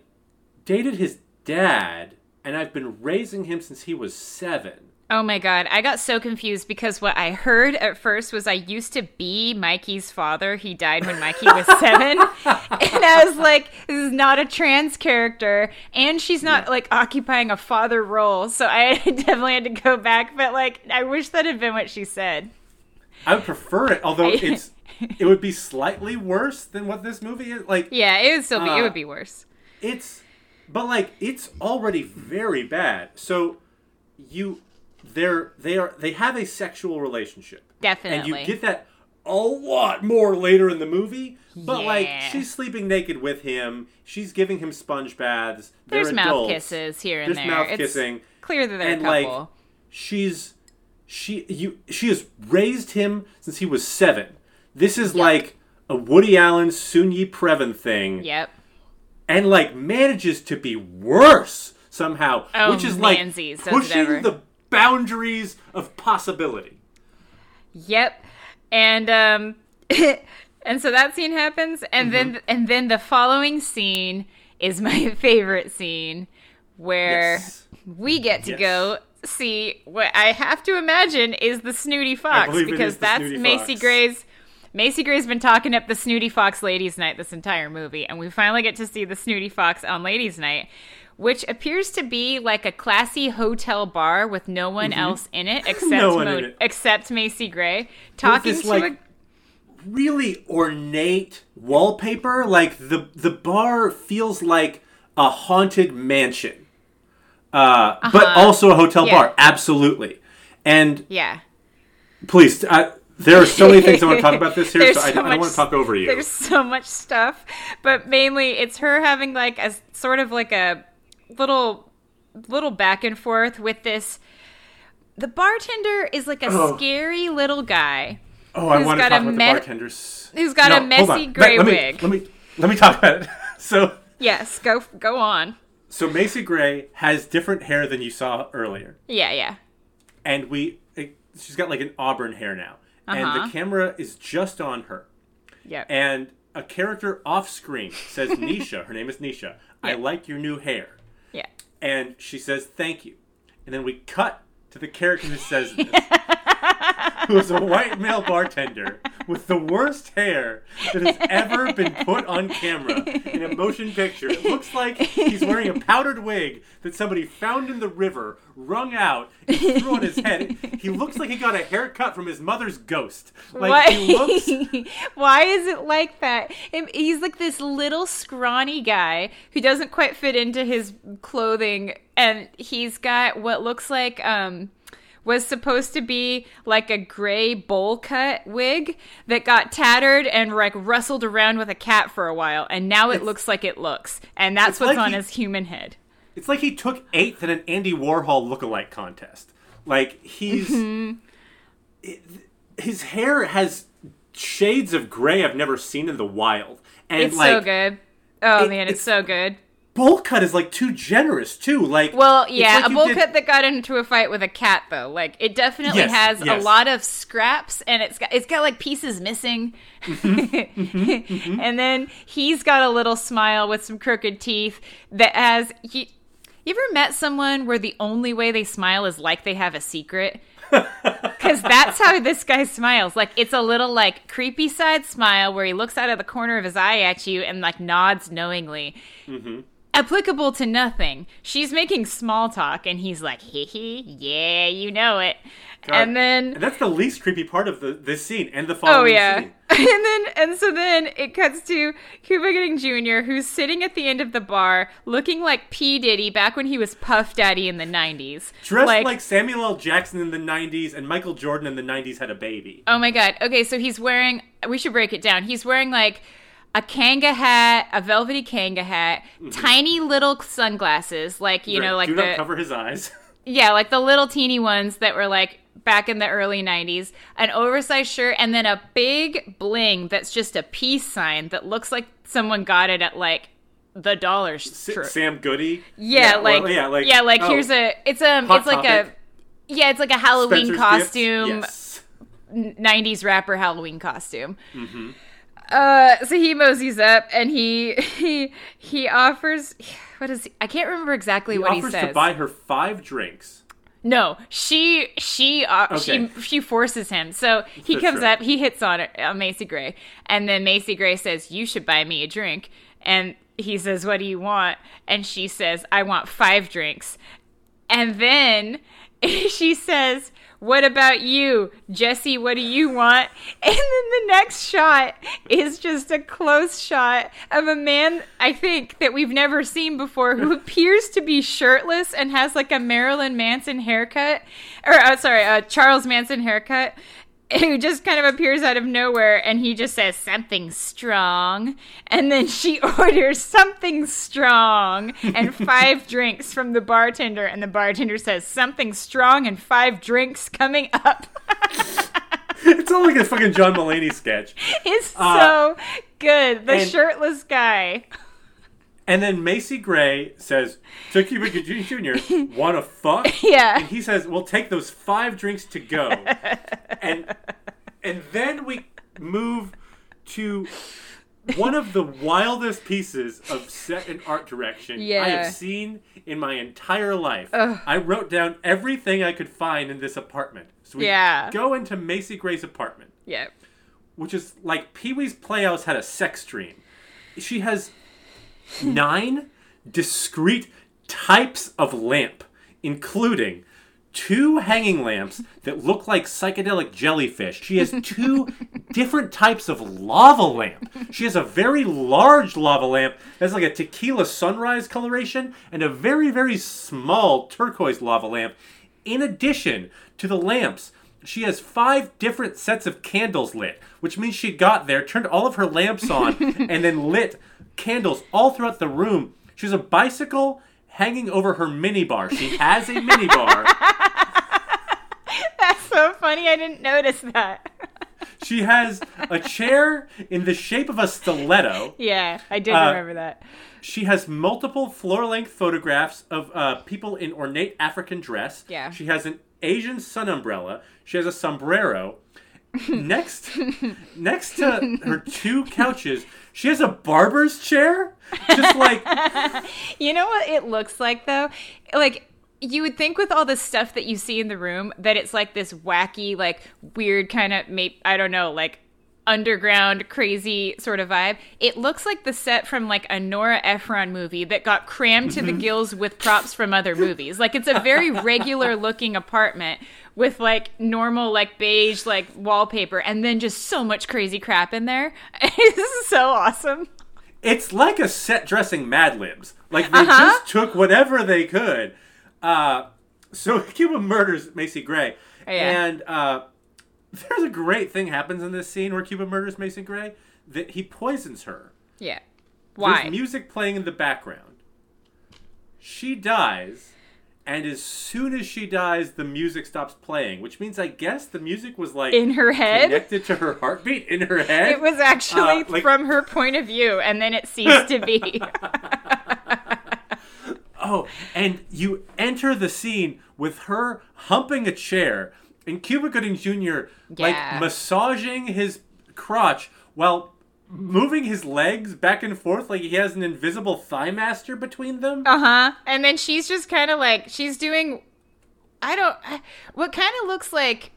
C: dated his dad. and I've been raising him since he was seven.
B: Oh my god, I got so confused because what I heard at first was I used to be Mikey's father. He died when Mikey was seven. and I was like, this is not a trans character. And she's not like occupying a father role. So I definitely had to go back. But like, I wish that had been what she said.
C: I would prefer it, although it's it would be slightly worse than what this movie is. Like
B: Yeah, it would still be, it
C: Uh,
B: would be worse.
C: it's but like it's already very bad. So you they're they are they have a sexual relationship.
B: Definitely.
C: And you get that a lot more later in the movie. But like she's sleeping naked with him. She's giving him sponge baths. They're
B: There's mouth
C: adults.
B: kisses here and
C: There's
B: there.
C: mouth
B: it's
C: kissing.
B: clear that they're
C: and
B: a couple.
C: like she's she you she has raised him since he was seven. This is like a Woody Allen Soon-Yi Previn thing,
B: yep.
C: and like manages to be worse somehow,
B: Oh,
C: which is like pushing the boundaries of possibility.
B: Yep. And um and so that scene happens and then
C: Mm-hmm.
B: and then the following scene is my favorite scene where
C: Yes.
B: we get to
C: Yes.
B: go see what I have to imagine is the snooty fox because that's Macy
C: fox.
B: Gray's Macy Gray's been talking up the Snooty Fox Ladies Night this entire movie, and we finally get to see the Snooty Fox on Ladies Night, which appears to be like a classy hotel bar with no one else in it except
C: Mm-hmm. No one in it.
B: except Macy Gray talking
C: this,
B: to
C: like,
B: a
C: really ornate wallpaper. Like the the bar feels like a haunted mansion, uh, but also a hotel
B: Uh-huh. Yeah.
C: bar. Absolutely. And
B: yeah.
C: please, I, there are so many things I want to talk about this here,
B: There's
C: so I, I don't want to talk over you.
B: There's so much stuff, but mainly it's her having like a sort of like a little little back and forth with this. The bartender is like a
C: Oh.
B: scary little guy
C: Oh, I want to talk about
B: me-
C: the bartenders.
B: who's got a messy gray
C: let, let
B: wig.
C: Me, let me let me talk about it. So
B: Yes, go go on.
C: so Macy Gray has different hair than you saw earlier,
B: Yeah, yeah.
C: and we it, she's got like an auburn hair now, and
B: Uh-huh.
C: the camera is just on her.
B: Yep.
C: and a character off screen says Nisha, her name is Nisha, I like your new hair. And she says thank you. And then we cut to the character who says this. Who is a white male bartender with the worst hair that has ever been put on camera in a motion picture. It looks like he's wearing a powdered wig that somebody found in the river, wrung out, and threw on his head. He looks like he got a haircut from his mother's ghost. Like
B: Why?
C: he looks
B: Why is it like that? He's like this little scrawny guy who doesn't quite fit into his clothing, and he's got what looks like um was supposed to be like a gray bowl cut wig that got tattered and like rustled around with a cat for a while, and now it looks like it looks, and that's what's
C: like
B: on
C: he-
B: his human head.
C: It's like he took eighth in an Andy Warhol lookalike contest. Like he's
B: Mm-hmm.
C: it- his hair has shades of gray I've never seen in the wild, and
B: It's
C: like
B: so good. Oh
C: it-
B: man, it's,
C: it's-
B: so good.
C: Bowl cut is like too generous too. Like
B: Well, yeah,
C: like
B: a bowl
C: did-
B: cut that got into a fight with a cat, though. Like, it definitely
C: Yes,
B: has a lot of scraps, and it's got it's got like pieces missing.
C: Mm-hmm, mm-hmm, mm-hmm.
B: and then he's got a little smile with some crooked teeth that has. He, you ever met someone where the only way they smile is like they have a secret? Because that's how this guy smiles. Like it's a little like creepy side smile where he looks out of the corner of his eye at you and like nods knowingly. Mm-hmm. Applicable to nothing. She's making small talk and he's like, hee hee, yeah, you know it.
C: God,
B: and then
C: and that's the least creepy part of the this scene and the
B: oh,
C: following Oh
B: yeah.
C: scene.
B: And then and so then it cuts to Cuba Gooding Jr., who's sitting at the end of the bar, looking like P. Diddy back when he was Puff Daddy in the nineties.
C: Dressed like, Samuel L. Jackson in the '90s and Michael Jordan in the '90s had a baby.
B: Oh my god. Okay, so he's wearing we should break it down. He's wearing like a kanga hat, a velvety kanga hat, mm-hmm. tiny little sunglasses, like you know, like
C: do
B: the
C: not cover his eyes.
B: yeah, like the little teeny ones that were like back in the early 90s, an oversized shirt and then a big bling that's just a peace sign that looks like someone got it at like the dollar
C: S-
B: store.
C: Sam Goody.
B: Yeah,
C: or-
B: like
C: yeah, like
B: yeah, like
C: oh,
B: here's a it's a
C: Hot
B: it's like
C: Topic.
B: a yeah, it's like a Halloween
C: Spencer's
B: costume.
C: Yes.
B: 90s rapper Halloween costume. Mm-hmm. Uh, so he moseys up and he he he offers. What is he? I can't remember exactly
C: He
B: what he
C: offers
B: says.
C: to buy her five drinks.
B: No, she she uh,
C: Okay.
B: she she forces him. So he
C: That's
B: comes
C: right.
B: up, he hits on uh, Macy Gray, and then Macy Gray says, "You should buy me a drink." And he says, "What do you want?" And she says, "I want five drinks." And then she says, "What about you, Jesse? What do you want?" And then the next shot is just a close shot of a man, I think, that we've never seen before, who appears to be shirtless and has like a Marilyn Manson haircut, or uh, sorry, a Charles Manson haircut. Who just kind of appears out of nowhere and he just says something strong. And then she orders something strong and five drinks from the bartender. And the bartender says something strong and five drinks coming up.
C: It's all like a fucking John Mulaney sketch.
B: It's
C: Uh,
B: so good. The shirtless guy.
C: And then Macy Gray says to Cuba Gooding Jr., "Want to fuck?"
B: Yeah.
C: And he says, "We'll take those five drinks to go." and and then we move to one of the wildest pieces of set and art direction I have seen in my entire life. I wrote down everything I could find in this apartment. So we
B: Yeah.
C: go into Macy Gray's apartment
B: Yeah.
C: which is like Pee Wee's Playhouse had a sex dream. She has nine discrete types of lamp, including two hanging lamps that look like psychedelic jellyfish. She has two different types of lava lamp. She has a very large lava lamp that's like a tequila sunrise coloration and a very, very small turquoise lava lamp. In addition to the lamps, she has five different sets of candles lit, which means she got there, turned all of her lamps on, and then lit candles all throughout the room. She has a bicycle hanging over her minibar. She has a minibar.
B: That's so funny. I didn't notice that.
C: She has a chair in the shape of a stiletto.
B: yeah, I did
C: Uh,
B: remember that.
C: She has multiple floor length photographs of uh, people in ornate African dress.
B: Yeah.
C: She has an Asian sun umbrella. She has a sombrero. Next, next to her two couches, she has a barber's chair. Just like
B: You know what it looks like though? Like you would think with all the stuff that you see in the room that it's like this wacky, like weird kind of maybe I don't know, like underground crazy sort of vibe. It looks like the set from like a Nora Ephron movie that got crammed to the mm-hmm. gills with props from other movies. Like it's a very regular looking apartment with like normal like beige like wallpaper and then just so much crazy crap in there. this is so awesome.
C: it's like a set dressing Mad Libs. Like they
B: Uh-huh.
C: just took whatever they could. Uh, so Cuba murders Macy Gray,
B: Oh, Yeah.
C: and uh, there's a great thing happens in this scene where Cuba murders Macy Gray that he poisons her.
B: Yeah. Why?
C: There's music playing in the background. She dies, and as soon as she dies, the music stops playing, which means I guess the music was like
B: in her head?
C: connected to her heartbeat in her head.
B: It was actually
C: Uh, like-
B: from her point of view, and then it ceased to be.
C: Oh, and you enter the scene with her humping a chair and Cuba Gooding Jr.
B: Yeah.
C: like massaging his crotch while moving his legs back and forth like he has an invisible thigh master between them.
B: uh huh. And then she's just kind of like she's doing, I don't, what kind of looks like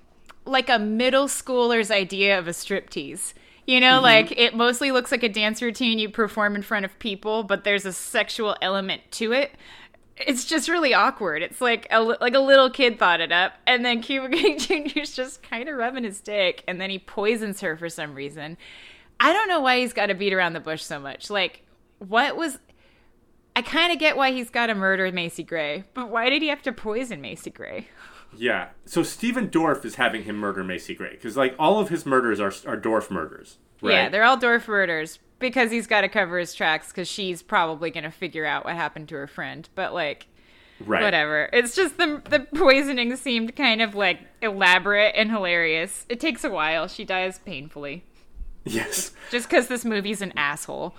B: like a middle schooler's idea of a striptease. You know, like it mostly looks like a dance routine you perform in front of people, but there's a sexual element to it. It's just really awkward. It's like a like a little kid thought it up, and then Cuba Gooding Jr.'s just kind of rubbing his dick, and then he poisons her for some reason. I don't know why he's got to beat around the bush so much. Like, what was? I kind of get why he's got to murder Macy Gray, but why did he have to poison Macy Gray?
C: Yeah. So Stephen Dorff is having him murder Macy Gray because like all of his murders are are Dorff murders. Right?
B: Yeah, they're all Dorf murders because he's got to cover his tracks because she's probably going to figure out what happened to her friend. But like,
C: right.
B: whatever. It's just the the poisoning seemed kind of like elaborate and hilarious. It takes a while. She dies painfully
C: Yes.
B: just because this movie's an asshole.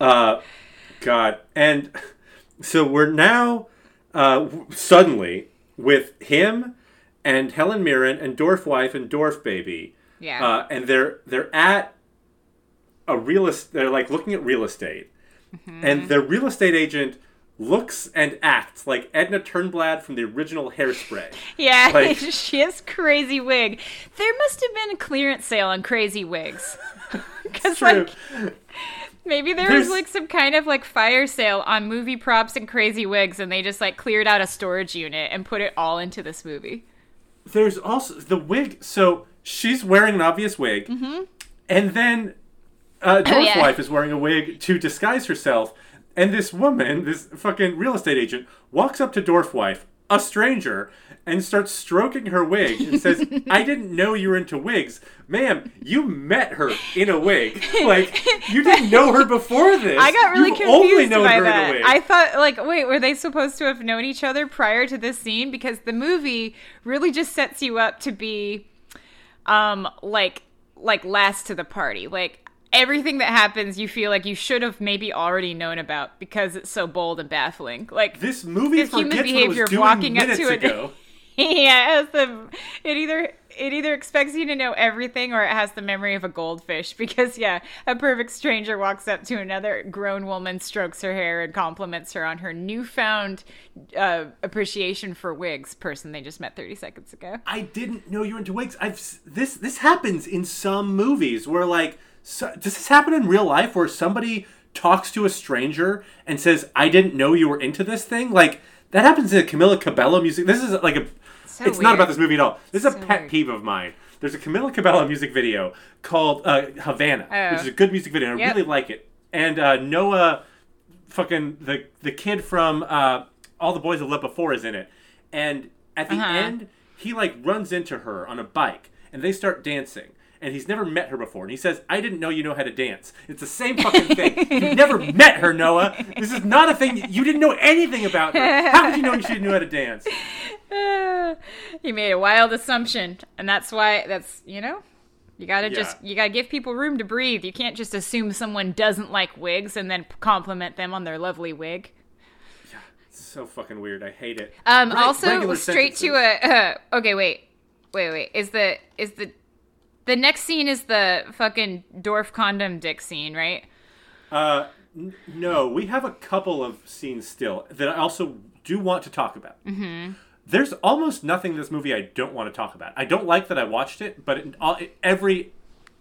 C: Uh, God, and so we're now uh, suddenly with him and Helen Mirren and Dorf wife and Dorf baby.
B: Yeah.
C: Uh, and they're they're at a real estate. they're like looking at real estate,
B: Mm-hmm.
C: and the real estate agent looks and acts like Edna Turnblad from the original Hairspray.
B: Yeah,
C: Like-
B: she has crazy wig. There must have been a clearance sale on crazy wigs. Because like maybe there
C: There's-
B: was like some kind of like fire sale on movie props and crazy wigs, and they just like cleared out a storage unit and put it all into this movie.
C: There's also the wig. So she's wearing an obvious wig, and then uh, Dwarf
B: Mm-hmm. Oh, yeah.
C: Wife is wearing a wig to disguise herself. And this woman, this fucking real estate agent, walks up to Dwarf Wife, a stranger, and starts stroking her wig and says, "I didn't know you were into wigs, ma'am. You met her in a wig. Like you didn't know her before this.
B: I got really
C: You've only
B: confused by
C: her in a
B: that.
C: wig.
B: I thought, like, wait, were they supposed to have known each other prior to this scene? Because the movie really just sets you up to be, um, like, like last to the party. Like everything that happens, you feel like you should have maybe already known about because it's so bold and baffling. Like
C: this movie
B: This human
C: forgets what it was
B: behavior of walking up to
C: ago.
B: yeah, it, the, it either it either expects you to know everything or it has the memory of a goldfish. Because yeah, a perfect stranger walks up to another grown woman, strokes her hair, and compliments her on her newfound uh, appreciation for wigs. Person they just met thirty seconds ago.
C: I didn't know you were into wigs. I've this this happens in some movies where like so, does this happen in real life where somebody talks to a stranger and says I didn't know you were into this thing like that happens in a Camila Cabello music. This is like a
B: So
C: it's not about this movie at all. This is a pet
B: weird.
C: peeve of mine. There's a Camila Cabello music video called uh, Havana,
B: Oh.
C: which is a good music video. I
B: Yep.
C: really like it. And uh, Noah, fucking the the kid from uh, All the Boys That Loved Before is in it. And at the
B: Uh-huh.
C: end, he like runs into her on a bike, and they start dancing. And he's never met her before, and he says, "I didn't know you know how to dance." It's the same fucking thing. You've never met her, Noah. This is not a thing. You didn't know anything about her. How could you know she knew how to dance?
B: Uh, you made a wild assumption, and that's why that's you know. You gotta
C: Yeah.
B: just you gotta give people room to breathe. You can't just assume someone doesn't like wigs and then compliment them on their lovely wig.
C: Yeah, It's so fucking weird. I hate it.
B: Um,
C: Reg-
B: also, straight to a. Uh, okay, wait, wait, wait. Is the is the the next scene is the fucking dwarf condom dick scene, right?
C: Uh, n- no, we have a couple of scenes still that I also do want to talk about. Mm-hmm. There's almost nothing in this movie I don't want to talk about. I don't like that I watched it, but it, all, it, every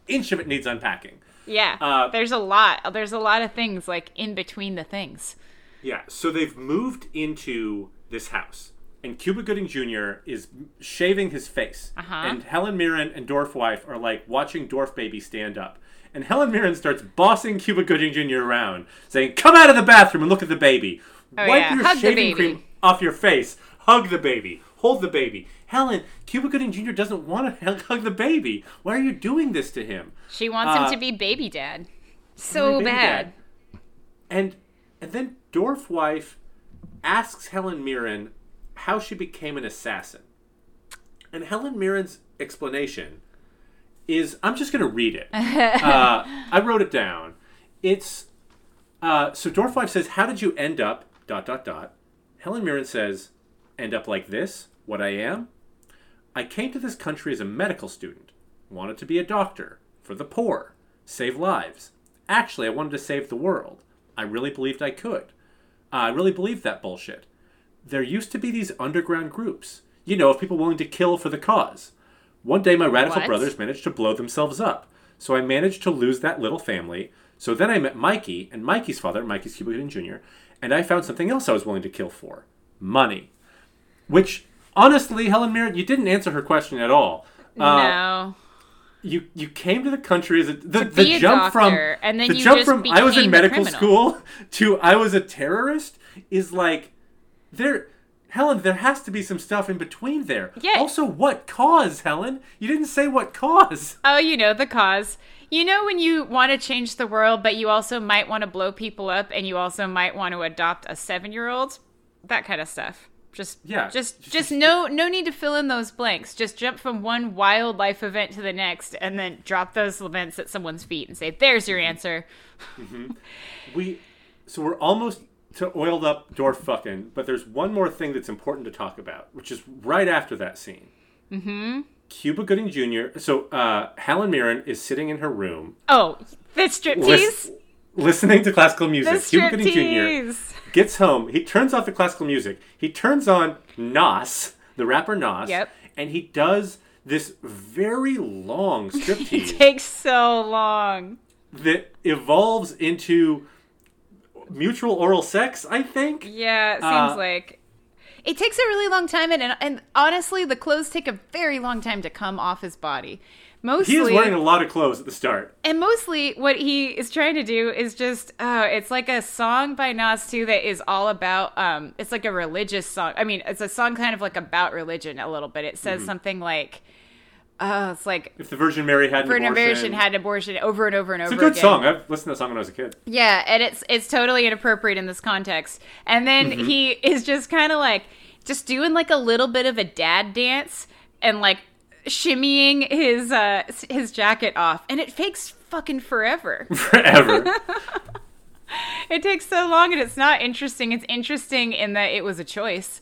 C: inch of it needs unpacking.
B: Yeah.
C: Uh,
B: there's a lot. There's a lot of things like in between the things.
C: Yeah, so they've moved into this house, and Cuba Gooding Jr. is shaving his face,
B: Uh-huh.
C: and Helen Mirren and Dwarf Wife are like watching Dwarf Baby stand up. And Helen Mirren starts bossing Cuba Gooding Jr. around, saying, "Come out of the bathroom and look at the baby.
B: Oh,
C: Wipe
B: yeah.
C: your
B: Hug
C: shaving cream off your face. Hug the baby. Hold the baby." Helen, Cuba Gooding Jr. doesn't want to hug the baby. Why are you doing this to him?
B: She wants
C: Uh,
B: him to be baby dad. So
C: Baby
B: bad.
C: dad. And and then Dwarf Wife asks Helen Mirren how she became an assassin. And Helen Mirren's explanation is I'm just going to read it. uh, I wrote it down. It's uh, so Dwarf says, "How did you end up?" Dot dot dot. Helen Mirren says, "End up like this? What I am? I came to this country as a medical student. Wanted to be a doctor for the poor, save lives. Actually, I wanted to save the world. I really believed I could. I really believed that bullshit. There used to be these underground groups, you know, of people willing to kill for the cause. One day, my radical
B: What?
C: brothers managed to blow themselves up. So I managed to lose that little family. So then I met Mikey and Mikey's father, Mikey's Cuba Gooding Jr., and I found something else I was willing to kill for money. Which, honestly, Helen Mirren, you didn't answer her question at all. Uh,
B: no.
C: you you came to the country as a the,
B: be
C: the jump from
B: and then
C: the
B: you
C: jump from I was in medical
B: criminal.
C: school to I was a terrorist is like there Helen there has to be some stuff in between there.
B: Yeah.
C: Also what cause, Helen? You didn't say what cause.
B: Oh, you know the cause. You know when you want to change the world, but you also might want to blow people up, and you also might want to adopt a seven-year-old. That kind of stuff. Just
C: Yeah,
B: Just
C: just-
B: no no need to fill in those blanks. Just jump from one wild life event to the next, and then drop those events at someone's feet and say, "There's your mm-hmm. answer." Mm-hmm.
C: We so we're almost to oiled up dwarf fucking, but there's one more thing that's important to talk about, which is right after that scene. Mm-hmm. Cuba Gooding Jr. So uh, Helen Mirren is sitting in her room
B: Oh, the striptease.
C: lis- listening to classical music. Cuba Gooding Jr. gets home. He turns off the classical music. He turns on Nas, the rapper Nas,
B: Yep.
C: and he does this very long
B: It
C: striptease
B: takes so long.
C: that evolves into mutual oral sex. I think.
B: Yeah, it seems
C: Uh,
B: like it takes a really long time, and, and honestly, the clothes take a very long time to come off his body. Mostly,
C: He is wearing a lot of clothes at the start.
B: and mostly, what he is trying to do is just, uh, it's like a song by Nas too that is all about, um, it's like a religious song. I mean, it's a song kind of like about religion a little bit. It
C: Mm-hmm.
B: says something like, uh, it's like
C: If the Virgin Mary had an
B: for an
C: abortion,
B: abortion had an abortion over and over and over
C: it's a good
B: again.
C: song. I've listened to that song when I was a kid.
B: Yeah, and it's it's totally inappropriate in this context. And then
C: Mm-hmm.
B: he is just kind of like just doing like a little bit of a dad dance and like shimmying his uh his jacket off and it takes fucking forever.
C: Forever.
B: it takes so long and it's not interesting. It's interesting in that it was a choice.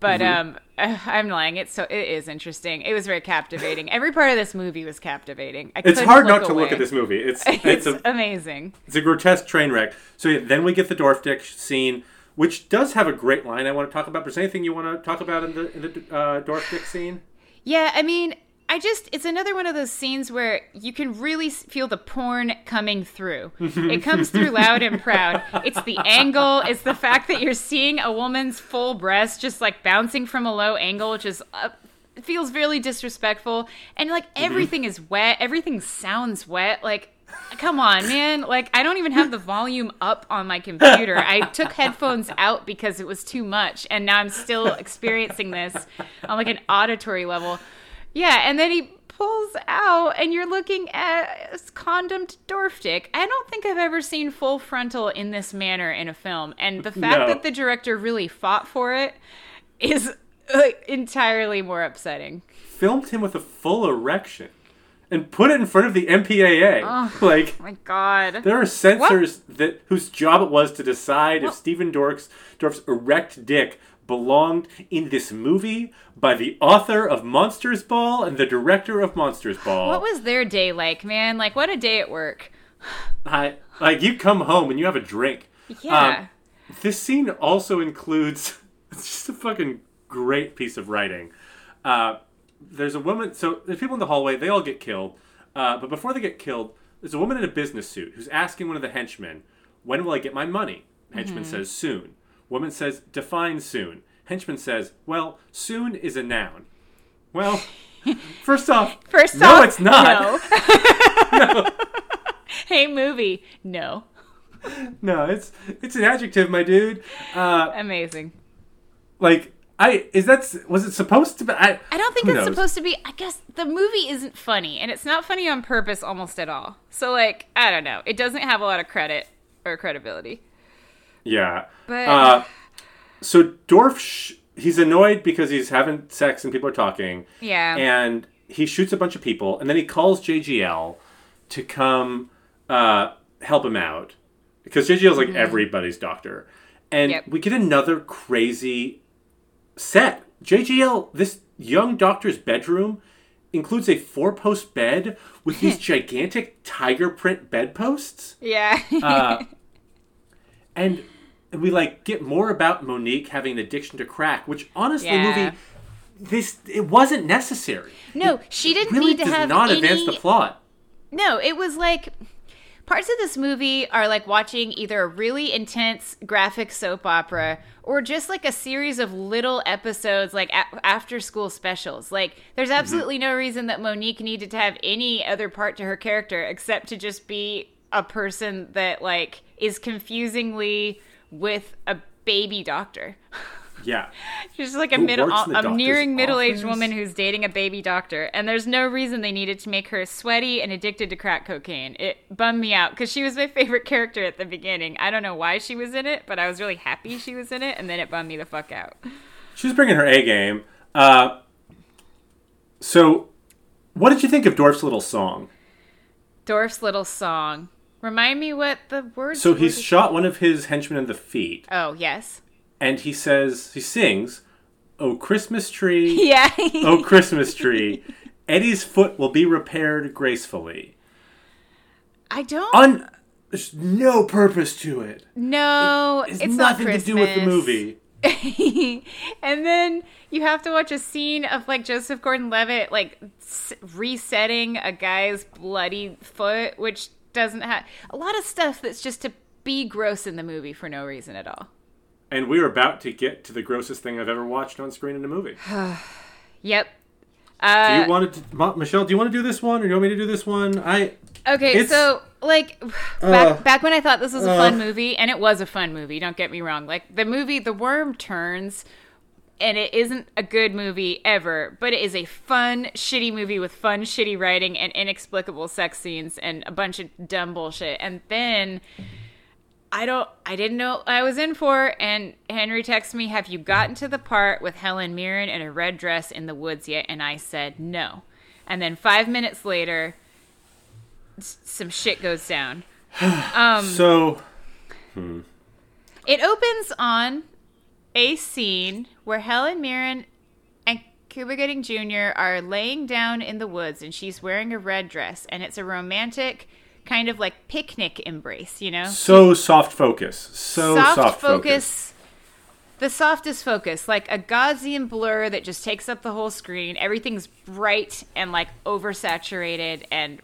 B: But
C: Mm-hmm.
B: um I'm lying. It's so it is interesting. It was very captivating. Every part of this movie was captivating. I
C: it's hard not to look at this movie. It's
B: It's,
C: it's a
B: amazing.
C: it's a grotesque train wreck. So yeah, then we get the Dorf Dick scene, which does have a great line I want to talk about. But is there anything you want to talk about in the in the uh, Dorf Dick scene?
B: Yeah, I mean, I just, it's another one of those scenes where you can really feel the porn coming through. it comes through loud and proud. It's the angle, it's the fact that you're seeing a woman's full breast just like bouncing from a low angle, which is. Uh, feels really disrespectful. And like everything is wet. Everything sounds wet. Like come on man. Like i don't even have the volume up on my computer. I took headphones out because it was too much and now i'm still experiencing this on like an auditory level yeah and then he pulls out and you're looking at a condomed dwarf dick. I don't think i've ever seen full frontal in this manner in a film and the fact
C: No.
B: that the director really fought for it is uh, entirely more upsetting.
C: Filmed him with a full erection and put it in front of the MPAA. like
B: Oh my god.
C: there are censors that whose job it was to decide if Stephen Dorff's erect dick belonged in this movie by the author of Monsters Ball and the director of Monsters Ball.
B: What was their day like, man? Like, what a day at work.
C: I, like you come home and you have a drink.
B: Yeah.
C: Um, this scene also includes it's just a fucking great piece of writing. Uh, there's a woman. So there's people in the hallway. They all get killed. Uh, but before they get killed, there's a woman in a business suit who's asking one of the henchmen, "When will I get my money?" Henchman
B: Mm-hmm.
C: says, "Soon." Woman says, "Define soon." Henchman says, "Well, soon is a noun." Well, first off,
B: First
C: no,
B: off,
C: it's not.
B: No. hey, movie. No.
C: No, it's it's an adjective, my dude. Uh,
B: Amazing.
C: like I is that was it supposed to be? I,
B: I don't think it's
C: knows?
B: supposed to be. I guess the movie isn't funny, and it's not funny on purpose almost at all. So, like, I don't know. It doesn't have a lot of credit or credibility.
C: Yeah.
B: But-
C: uh, so Dorf, sh- he's annoyed because he's having sex and people are talking.
B: Yeah.
C: And he shoots a bunch of people, and then he calls JGL to come uh, help him out because JGL is like everybody's doctor, and
B: Mm-hmm. Yep.
C: we get another crazy set. JGL, this young doctor's bedroom includes a four-post bed with these gigantic tiger print bedposts.
B: Yeah.
C: Uh, and we like get more about Mo'Nique having an addiction to crack, which honestly,
B: Yeah.
C: movie this it wasn't necessary.
B: no, she didn't
C: Really
B: need to
C: does
B: have
C: not
B: any.
C: advance the plot.
B: No, it was like parts of this movie are like watching either a really intense graphic soap opera or just like a series of little episodes like a- after school specials. Like there's mm-hmm. absolutely no reason that Mo'Nique needed to have any other part to her character except to just be a person that like is confusingly with a baby doctor.
C: Yeah,
B: She's like a
C: Who
B: middle,
C: works in the
B: a nearing middle-aged woman who's dating a baby doctor, and there's no reason they needed to make her sweaty and addicted to crack cocaine. It bummed me out because she was my favorite character at the beginning. I don't know why she was in it, but I was really happy she was in it, and then it bummed me the fuck out.
C: she's bringing her A game. Uh, so, what did you think of Dorf's little song?
B: Dorf's little song. Remind me what the words.
C: So he's shot one of his henchmen in the feet,
B: Oh yes.
C: and he says he sings, "Oh Christmas tree,
B: Yeah.
C: oh Christmas tree," Eddie's foot will be repaired gracefully.
B: I don't
C: Un- there's no purpose to it.
B: know.
C: It's,
B: It's, not
C: nothing
B: Christmas.
C: to do with the movie.
B: and then you have to watch a scene of like Joseph Gordon-Levitt like s- resetting a guy's bloody foot, which doesn't have a lot of stuff that's just to be gross in the movie for no reason at all.
C: And we're about to get to the grossest thing I've ever watched on screen in a movie.
B: Yep.
C: Do
B: Uh,
C: you want to, Michelle? Do you want to do this one, or do you want me to do this one? I
B: Okay, so like back
C: Uh,
B: back when I thought this was a
C: uh.
B: fun movie, and it was a fun movie. Don't get me wrong. Like the movie, The Worm Turns, and it isn't a good movie ever, but it is a fun, shitty movie with fun, shitty writing and inexplicable sex scenes and a bunch of dumb bullshit. And then I don't, I didn't know I was in for. And Henry texted me, "Have you gotten to the part with Helen Mirren in a red dress in the woods yet?" And I said no. And then five minutes later, some shit goes down. Um,
C: so
B: It opens on a scene where Helen Mirren and Cuba Gooding Jr. are laying down in the woods and she's wearing a red dress and it's a romantic kind of like picnic embrace, you know?
C: so soft focus, so soft, focus.
B: The softest focus, like a Gaussian blur that just takes up the whole screen. Everything's bright and like oversaturated and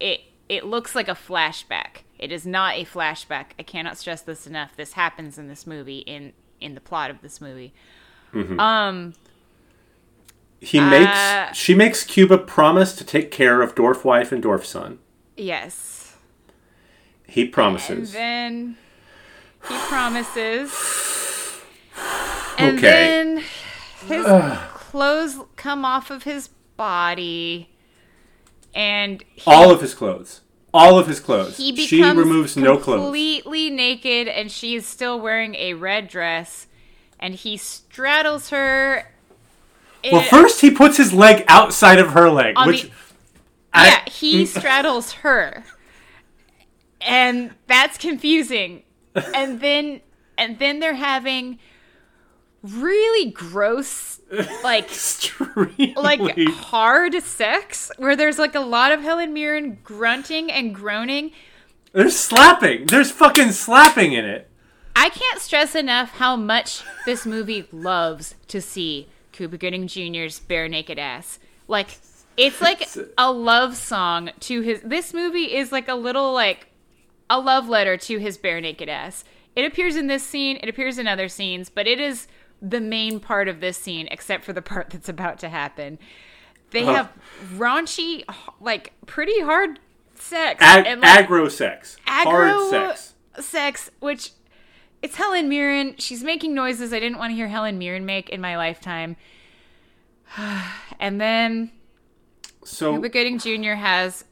B: it it looks like a flashback. It is not a flashback. I cannot stress this enough. This happens in this movie in in the plot of this movie. Um
C: He makes
B: Uh,
C: she makes Cuba promise to take care of dwarf wife and dwarf son.
B: yes.
C: He
B: And
C: promises.
B: then he promises. And
C: Okay.
B: then his clothes come off of his body and he,
C: All of his clothes. All of his clothes.
B: he becomes
C: she removes no clothes.
B: completely naked and she is still wearing a red dress and he straddles her
C: Well, first he puts his leg outside of her leg, which
B: the-
C: I-
B: yeah, he mm. straddles her, and that's confusing. And then, and then they're having really gross, like like hard sex, where there's like a lot of Helen Mirren grunting and groaning.
C: there's slapping. There's fucking slapping in it.
B: I can't stress enough how much this movie loves to see Cuba Gooding Jr.'s bare naked ass. Like it's like a love song to his. This movie is like a little like a love letter to his bare naked ass. It appears in this scene. It appears in other scenes, but it is the main part of this scene, except for the part that's about to happen. They
C: Huh.
B: have raunchy, like pretty hard sex
C: Ag-
B: and like,
C: aggro sex.
B: aggro
C: Hard sex.
B: sex, which it's Helen Mirren. She's making noises I didn't want to hear Helen Mirren make in my lifetime. and then
C: So
B: Cuba Gooding Jr. has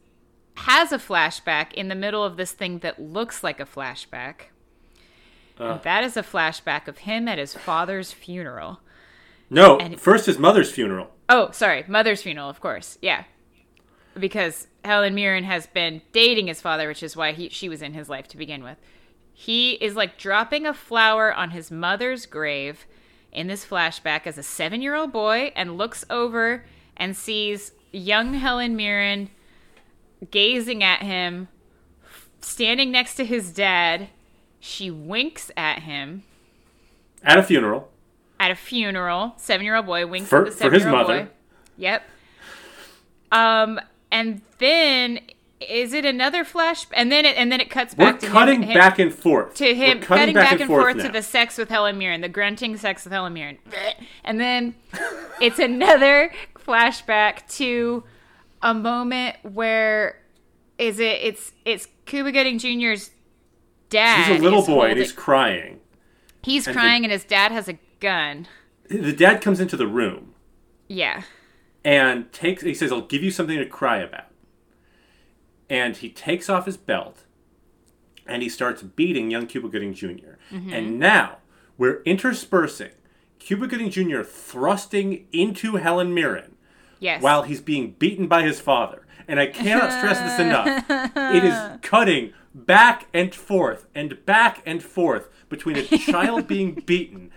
B: has a flashback in the middle of this thing that looks like a flashback.
C: Uh.
B: and that is a flashback of him at his father's funeral.
C: no,
B: and-
C: first his mother's funeral.
B: Oh, sorry, mother's funeral, of course. Yeah. Because Helen Mirren has been dating his father, which is why he she was in his life to begin with. He is like dropping a flower on his mother's grave in this flashback as a 7-year-old boy and looks over and sees young Helen Mirren gazing at him standing next to his dad. She winks at him
C: At a funeral.
B: at a funeral. Seven year old boy winks
C: For-
B: at the seven
C: his
B: year old
C: mother.
B: boy. Yep. Um, and then is it another flash? And then it and then it cuts
C: We're
B: back to
C: cutting
B: him, him-
C: back and forth.
B: to him
C: We're
B: cutting, back, and forth,
C: now.
B: to the sex with Helen Mirren, the grunting sex with Helen Mirren, and then it's another flashback to a moment where is it? It's it's Cuba Gooding Jr.'s dad.
C: He's a little boy and
B: holding-
C: he's crying.
B: he's
C: and
B: crying,
C: the-
B: and his dad has a gun.
C: The dad comes into the room
B: Yeah.
C: and takes. He says, "I'll give you something to cry about." And he takes off his belt, and he starts beating young Cuba Gooding junior
B: Mm-hmm.
C: And now we're interspersing Cuba Gooding Jr. thrusting into Helen Mirren
B: Yes.
C: while he's being beaten by his father. And I cannot stress this enough. It is cutting back and forth and back and forth between a child being beaten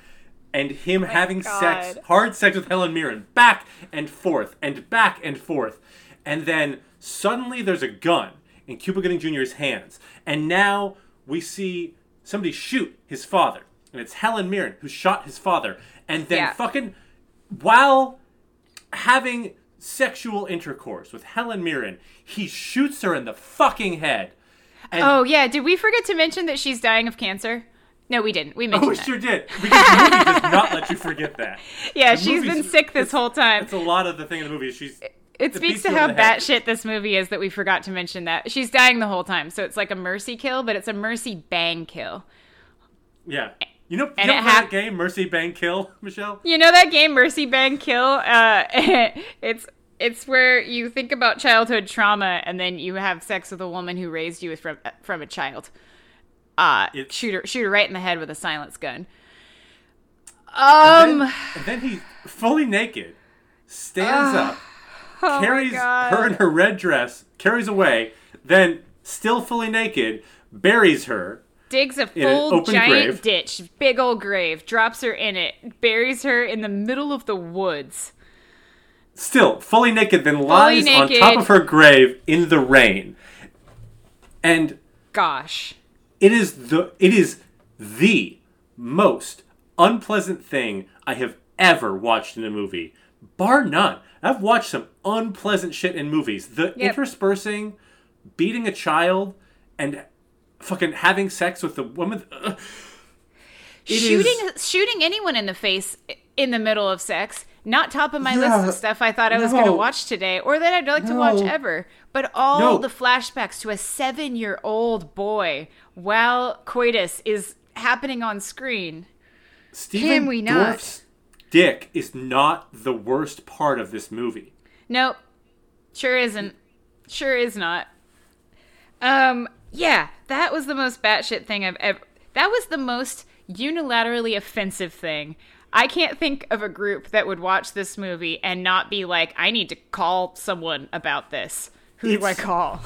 C: and him having sex, hard sex with Helen Mirren, back and forth and back and forth. And then suddenly there's a gun in Cuba Gooding Jr.'s hands. And now we see somebody shoot his father. And it's Helen Mirren who shot his father. And then
B: Yeah.
C: fucking, while having sexual intercourse with Helen Mirren, he shoots her in the fucking head. And
B: Oh yeah, did we forget to mention that she's dying of cancer? No, we didn't. We mentioned.
C: Oh,
B: we
C: sure did. Because the movie does not let you forget that.
B: yeah,
C: the
B: she's been sick this whole time.
C: It's a lot of the thing in the movie. She's
B: It speaks to how batshit this movie is that we forgot to mention that she's dying the whole time. So it's like a mercy kill, but it's a mercy bang kill.
C: yeah. You know, you
B: And
C: know that game Mercy Bang Kill, Michelle.
B: You know that game Mercy Bang Kill? Uh, it's it's where you think about childhood trauma and then you have sex with a woman who raised you from from a child. Uh, shoot her shoot her right in the head with a silence gun.
C: And
B: Um,
C: then, and then he fully naked stands up,
B: oh
C: carries her in her red dress, carries away, then still fully naked, buries her.
B: digs a full giant
C: grave.
B: ditch, big old grave, drops her in it, buries her in the middle of the woods.
C: Still fully naked, then lies on top of her grave in the rain. And
B: Gosh.
C: it is the it is the most unpleasant thing I have ever watched in a movie, bar none. I've watched some unpleasant shit in movies. The
B: Yep.
C: interspersing, beating a child, and fucking having sex with the woman. ugh. It is-
B: shooting shooting anyone in the face in the middle of sex not top of my
C: Yeah.
B: list of stuff i thought i was going to watch today or that i'd like to watch ever but all
C: No.
B: the flashbacks to a seven year old boy while coitus is happening on screen
C: Stephen
B: Can we not?
C: Dorff's dick is not the worst part of this movie.
B: nope sure isn't sure is not um yeah that was the most batshit thing i've ever that was the most unilaterally offensive thing I can't think of a group that would watch this movie and not be like, I need to call someone about this. Who do I call?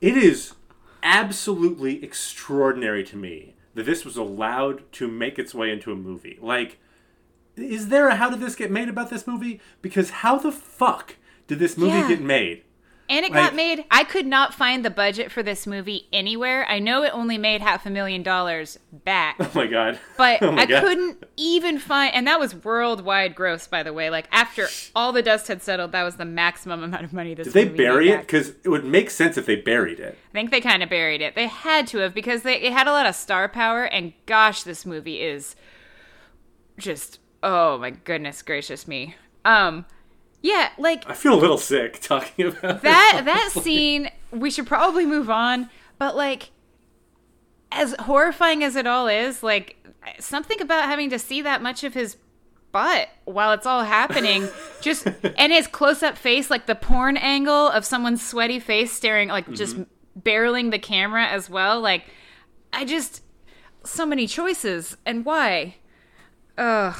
C: It is absolutely extraordinary to me that this was allowed to make its way into a movie. Like, is there a how did this get made about this movie? Because how the fuck did this movie
B: Yeah.
C: get made?
B: And it
C: Like-
B: got made. I could not find the budget for this movie anywhere. I know it only made half a million dollars back,
C: Oh my god.
B: but
C: oh my
B: I
C: God.
B: couldn't even find. And that was worldwide gross, by the way. Like after all the dust had settled, that was the maximum amount of money this. Movie.
C: Did they bury it? Because it would make sense if they buried it.
B: I think they kind of buried it. They had to have because they it had a lot of star power. And gosh, this movie is just oh my goodness gracious me. Um, yeah, like
C: I feel a little sick talking about
B: that that scene we should probably move on but like as horrifying as it all is like something about having to see that much of his butt while it's all happening just and his close-up face like the porn angle of someone's sweaty face staring like just
C: Mm-hmm.
B: barreling the camera as well like i just so many choices and why? Ugh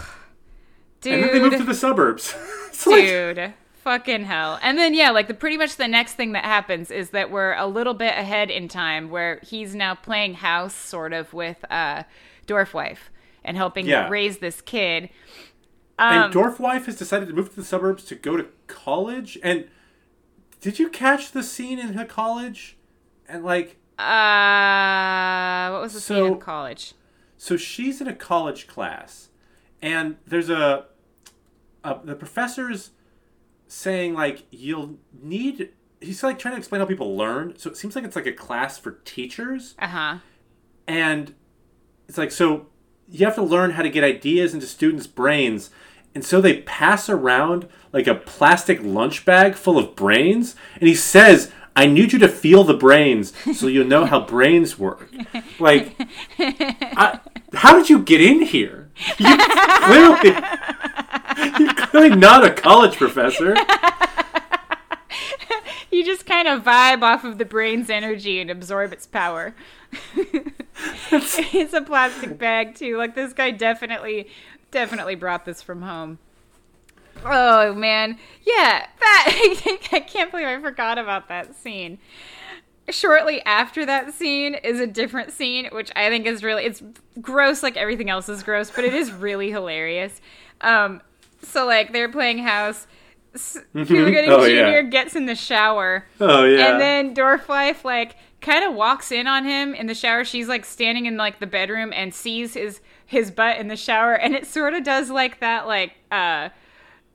B: dude
C: And then they moved to the suburbs. It's like-
B: dude fucking hell and then yeah like the pretty much the next thing that happens is that we're a little bit ahead in time where he's now playing house sort of with uh Dorfwife and helping
C: Yeah.
B: raise this kid
C: and Dorfwife has decided to move to the suburbs to go to college. And did you catch the scene in the college? And like,
B: uh what was the scene
C: So-
B: in college
C: so she's in a college class, and there's a, a the professor's saying like you'll need. He's like trying to explain how people learn. So it seems like it's like a class for teachers.
B: uh-huh
C: and it's like so you have to learn how to get ideas into students' brains and so they pass around like a plastic lunch bag full of brains and he says i need you to feel the brains so you'll know how brains work like I, how did you get in here you clearly you're clearly not a college professor.
B: You just kind of vibe off of the brain's energy and absorb its power. It's a plastic bag too. Like this guy definitely definitely brought this from home. Oh man. Yeah that i can't believe i forgot about that scene shortly after that scene is a different scene, which I think is really it's gross like everything else is gross, but it is really hilarious. Um, so like they're playing house. S- Cuba Gooding
C: Oh,
B: Jr.
C: yeah.
B: gets in the shower,
C: Oh yeah.
B: and then Dorflife like kind of walks in on him in the shower. She's like standing in like the bedroom and sees his his butt in the shower, and it sort of does like that like uh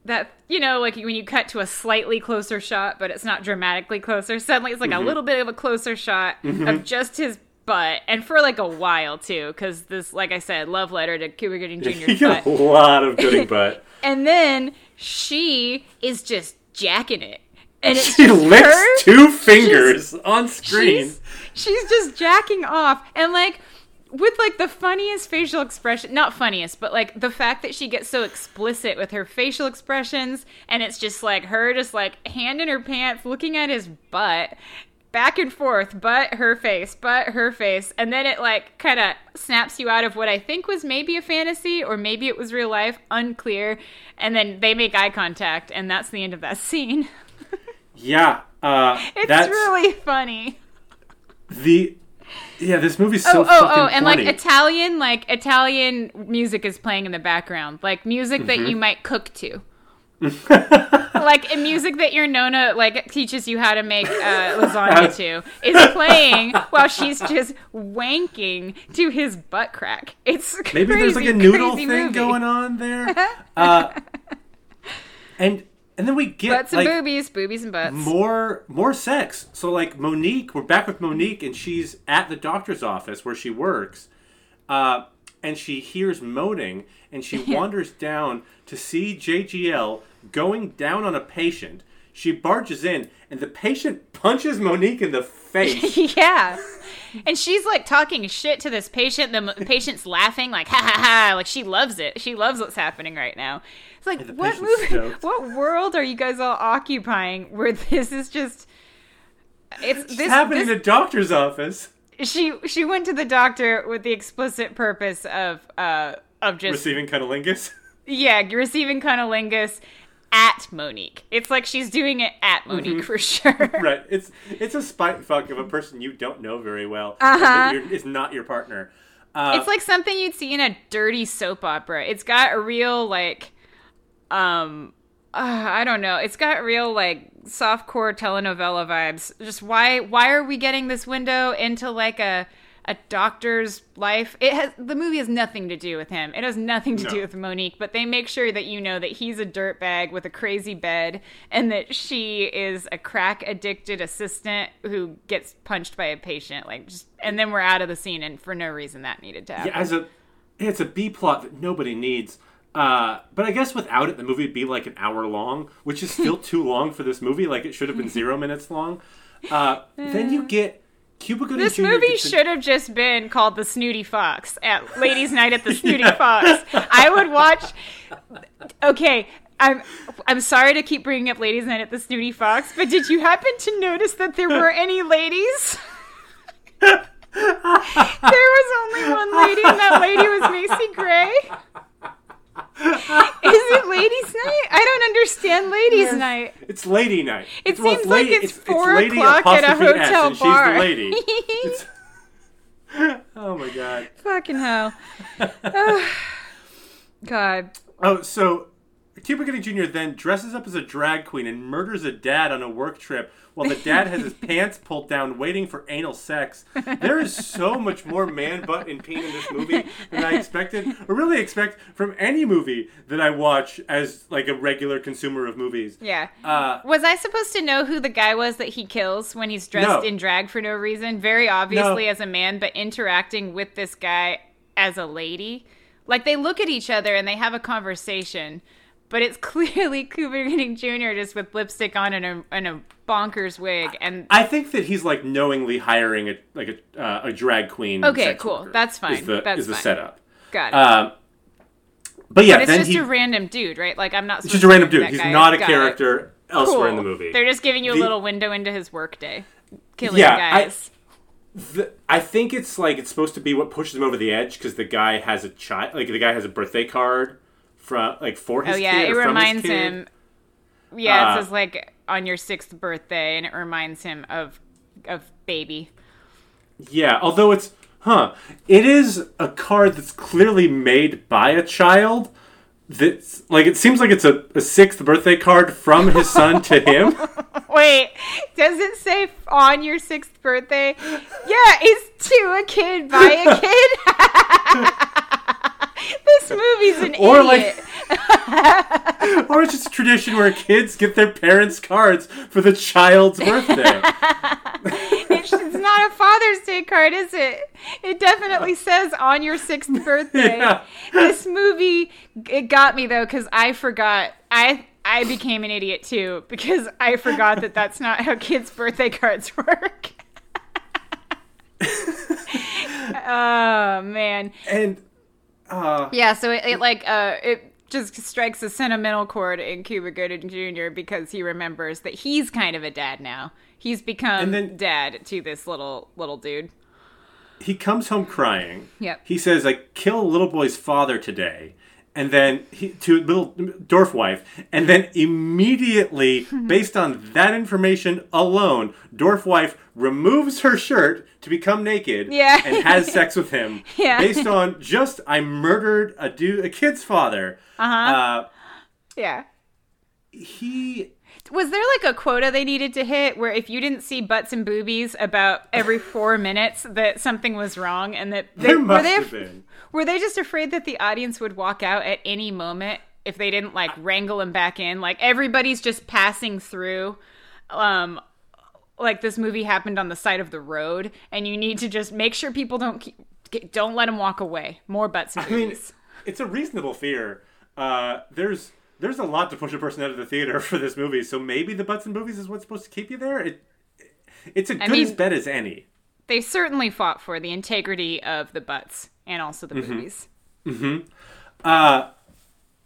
B: that you know like when you cut to a slightly closer shot, but it's not dramatically closer. Suddenly it's like a mm-hmm. little bit of a closer shot of mm-hmm. just his butt, and for like a while too, because this like I said, love letter to Cuba Gooding
C: you get
B: butt.
C: a lot of Gooding butt.
B: And then she is just jacking it. And it's
C: She licks
B: her.
C: two fingers on screen.
B: She's, she's just jacking off. And like with like the funniest facial expression not funniest, but like the fact that she gets so explicit with her facial expressions and it's just like her just like hand in her pants looking at his butt back and forth, but her face, but her face, and then it like kind of snaps you out of what I think was maybe a fantasy or maybe it was real life, unclear. And then they make eye contact, and that's the end of that scene.
C: Yeah. Uh,
B: It's
C: that's
B: really funny.
C: the. Yeah, this movie's so
B: oh, oh, oh, and
C: funny.
B: like Italian, like Italian music is playing in the background, like music that
C: Mm-hmm.
B: you might cook to. like a music that your nona like teaches you how to make uh, lasagna to is playing while she's just wanking to his butt crack. It's
C: Maybe
B: crazy,
C: there's like a noodle thing
B: movie.
C: going on there. Uh, and and then we get
B: Butts and
C: like
B: boobies, boobies and butts.
C: more more sex. So like Mo'Nique, we're back with Mo'Nique, and she's at the doctor's office where she works, uh, and she hears moaning, and she wanders down to see JGL going down on a patient. She barges in, and the patient punches Mo'Nique in the face.
B: yeah. And she's like talking shit to this patient. The patient's laughing, like, ha ha ha. Like, she loves it. She loves what's happening right now. It's like, what movie,
C: stoked.
B: what world are you guys all occupying where this is just. It's
C: It's
B: this,
C: happening in
B: this
C: the doctor's office.
B: she she went to the doctor with the explicit purpose of uh of just
C: Receiving cunnilingus.
B: yeah receiving cunnilingus at Mo'Nique. It's like she's doing it at Mo'Nique for sure.
C: right. It's it's a spite fuck of a person you don't know very well.
B: Uh-huh.
C: Is not your partner. Uh,
B: It's like something you'd see in a dirty soap opera. It's got a real like um uh, I don't know. It's got real like softcore telenovela vibes. Just why why are we getting this window into like a a doctor's life? It has the movie has nothing to do with him. It has nothing to
C: No.
B: do with Mo'Nique, but they make sure that you know that he's a dirtbag with a crazy bed and that she is a crack addicted assistant who gets punched by a patient like just and then we're out of the scene and for no reason that needed to happen.
C: yeah, as a it's a B plot that nobody needs. Uh, but I guess without it, the movie would be like an hour long, which is still too long for this movie. Like it should have been zero minutes long. Uh, then you get Cuba Gooding
B: This
C: Jr.
B: movie should have just been called The Snooty Fox at Ladies' Night at the Snooty Fox. I would watch. Okay, I'm I'm sorry to keep bringing up Ladies' Night at the Snooty Fox, but did you happen to notice that there were any ladies? there was only one lady, and that lady was Macy Gray. Is it Ladies' Night? I don't understand Ladies' Night.
C: It's lady night.
B: It
C: Well,
B: seems like
C: lady-
B: it's four
C: lady
B: o'clock at a
C: apostrophe S,
B: hotel bar.
C: She's the lady. It's- oh my god.
B: Fucking hell. Ugh. Oh, god.
C: Oh, so Cuba Gooding Jr. then dresses up as a drag queen and murders a dad on a work trip while the dad has his pants pulled down waiting for anal sex. There is so much more man butt and pain in this movie than I expected, or really expect from any movie that I watch as like a regular consumer of movies.
B: Yeah.
C: Uh,
B: Was I supposed to know who the guy was that he kills when he's dressed
C: No.
B: in drag for no reason? Very obviously
C: No.
B: as a man, but interacting with this guy as a lady. Like they look at each other and they have a conversation, but it's clearly Cuba Gooding Jr. just with lipstick on and a, and a bonkers wig. And
C: I think that he's like knowingly hiring a like a, uh, a drag queen.
B: Okay, cool. That's fine.
C: Is the,
B: That's
C: is the
B: fine.
C: setup.
B: got it.
C: Um, but yeah,
B: but it's just
C: he,
B: a random dude, right? Like I'm not.
C: it's just a random dude. He's
B: guy.
C: not a
B: Got it.
C: character elsewhere in the movie.
B: They're just giving you a little window into his workday, killing
C: Yeah, I-
B: guys.
C: The, I think it's like it's supposed to be what pushes him over the edge because the guy has a child, like the guy has a birthday card from like for his
B: oh yeah,
C: kid
B: it
C: or from his
B: reminds him. Yeah,
C: Uh,
B: it says like on your sixth birthday, and it reminds him of of baby.
C: Yeah, although it's huh, it is a card that's clearly made by a child. That's like it seems like it's a, a sixth birthday card from his son to him.
B: Wait, does it say on your sixth birthday? Yeah, it's to a kid by a kid. this movie's an
C: Or,
B: idiot.
C: like- or it's just a tradition where kids get their parents cards for the child's birthday.
B: it's, it's not a Father's Day card, is it? It definitely says on your sixth birthday.
C: Yeah.
B: This movie it got me though because I forgot. I I became an idiot too because I forgot that that's not how kids' birthday cards work. oh man.
C: And uh
B: Yeah, so it, it like uh it just strikes a sentimental chord in Cuba Gooding Jr. because he remembers that he's kind of a dad now. He's become
C: And then-
B: dad to this little little dude.
C: he comes home crying.
B: Yep.
C: He says, "I kill a little boy's father today," and then he to little dwarf wife, and then immediately, based on that information alone, dwarf wife removes her shirt to become naked
B: Yeah.
C: and has sex with him.
B: Yeah.
C: Based on just I murdered a dude, a kid's father. Uh-huh.
B: Yeah.
C: he
B: Was there like a quota they needed to hit where if you didn't see butts and boobies about every four minutes that something was wrong and that they
C: there
B: were
C: must
B: they
C: have been.
B: Were they just afraid that the audience would walk out at any moment if they didn't like wrangle them back in? Like everybody's just passing through. Um, like this movie happened on the side of the road, and you need to just make sure people don't keep, don't let them walk away. More butts and
C: I mean, it's a reasonable fear. Uh, there's there's a lot to push a person out of the theater for this movie, so maybe the butts and movies is what's supposed to keep you there. It, it's as good
B: mean-
C: as bet as any.
B: they certainly fought for the integrity of the butts and also the boobies.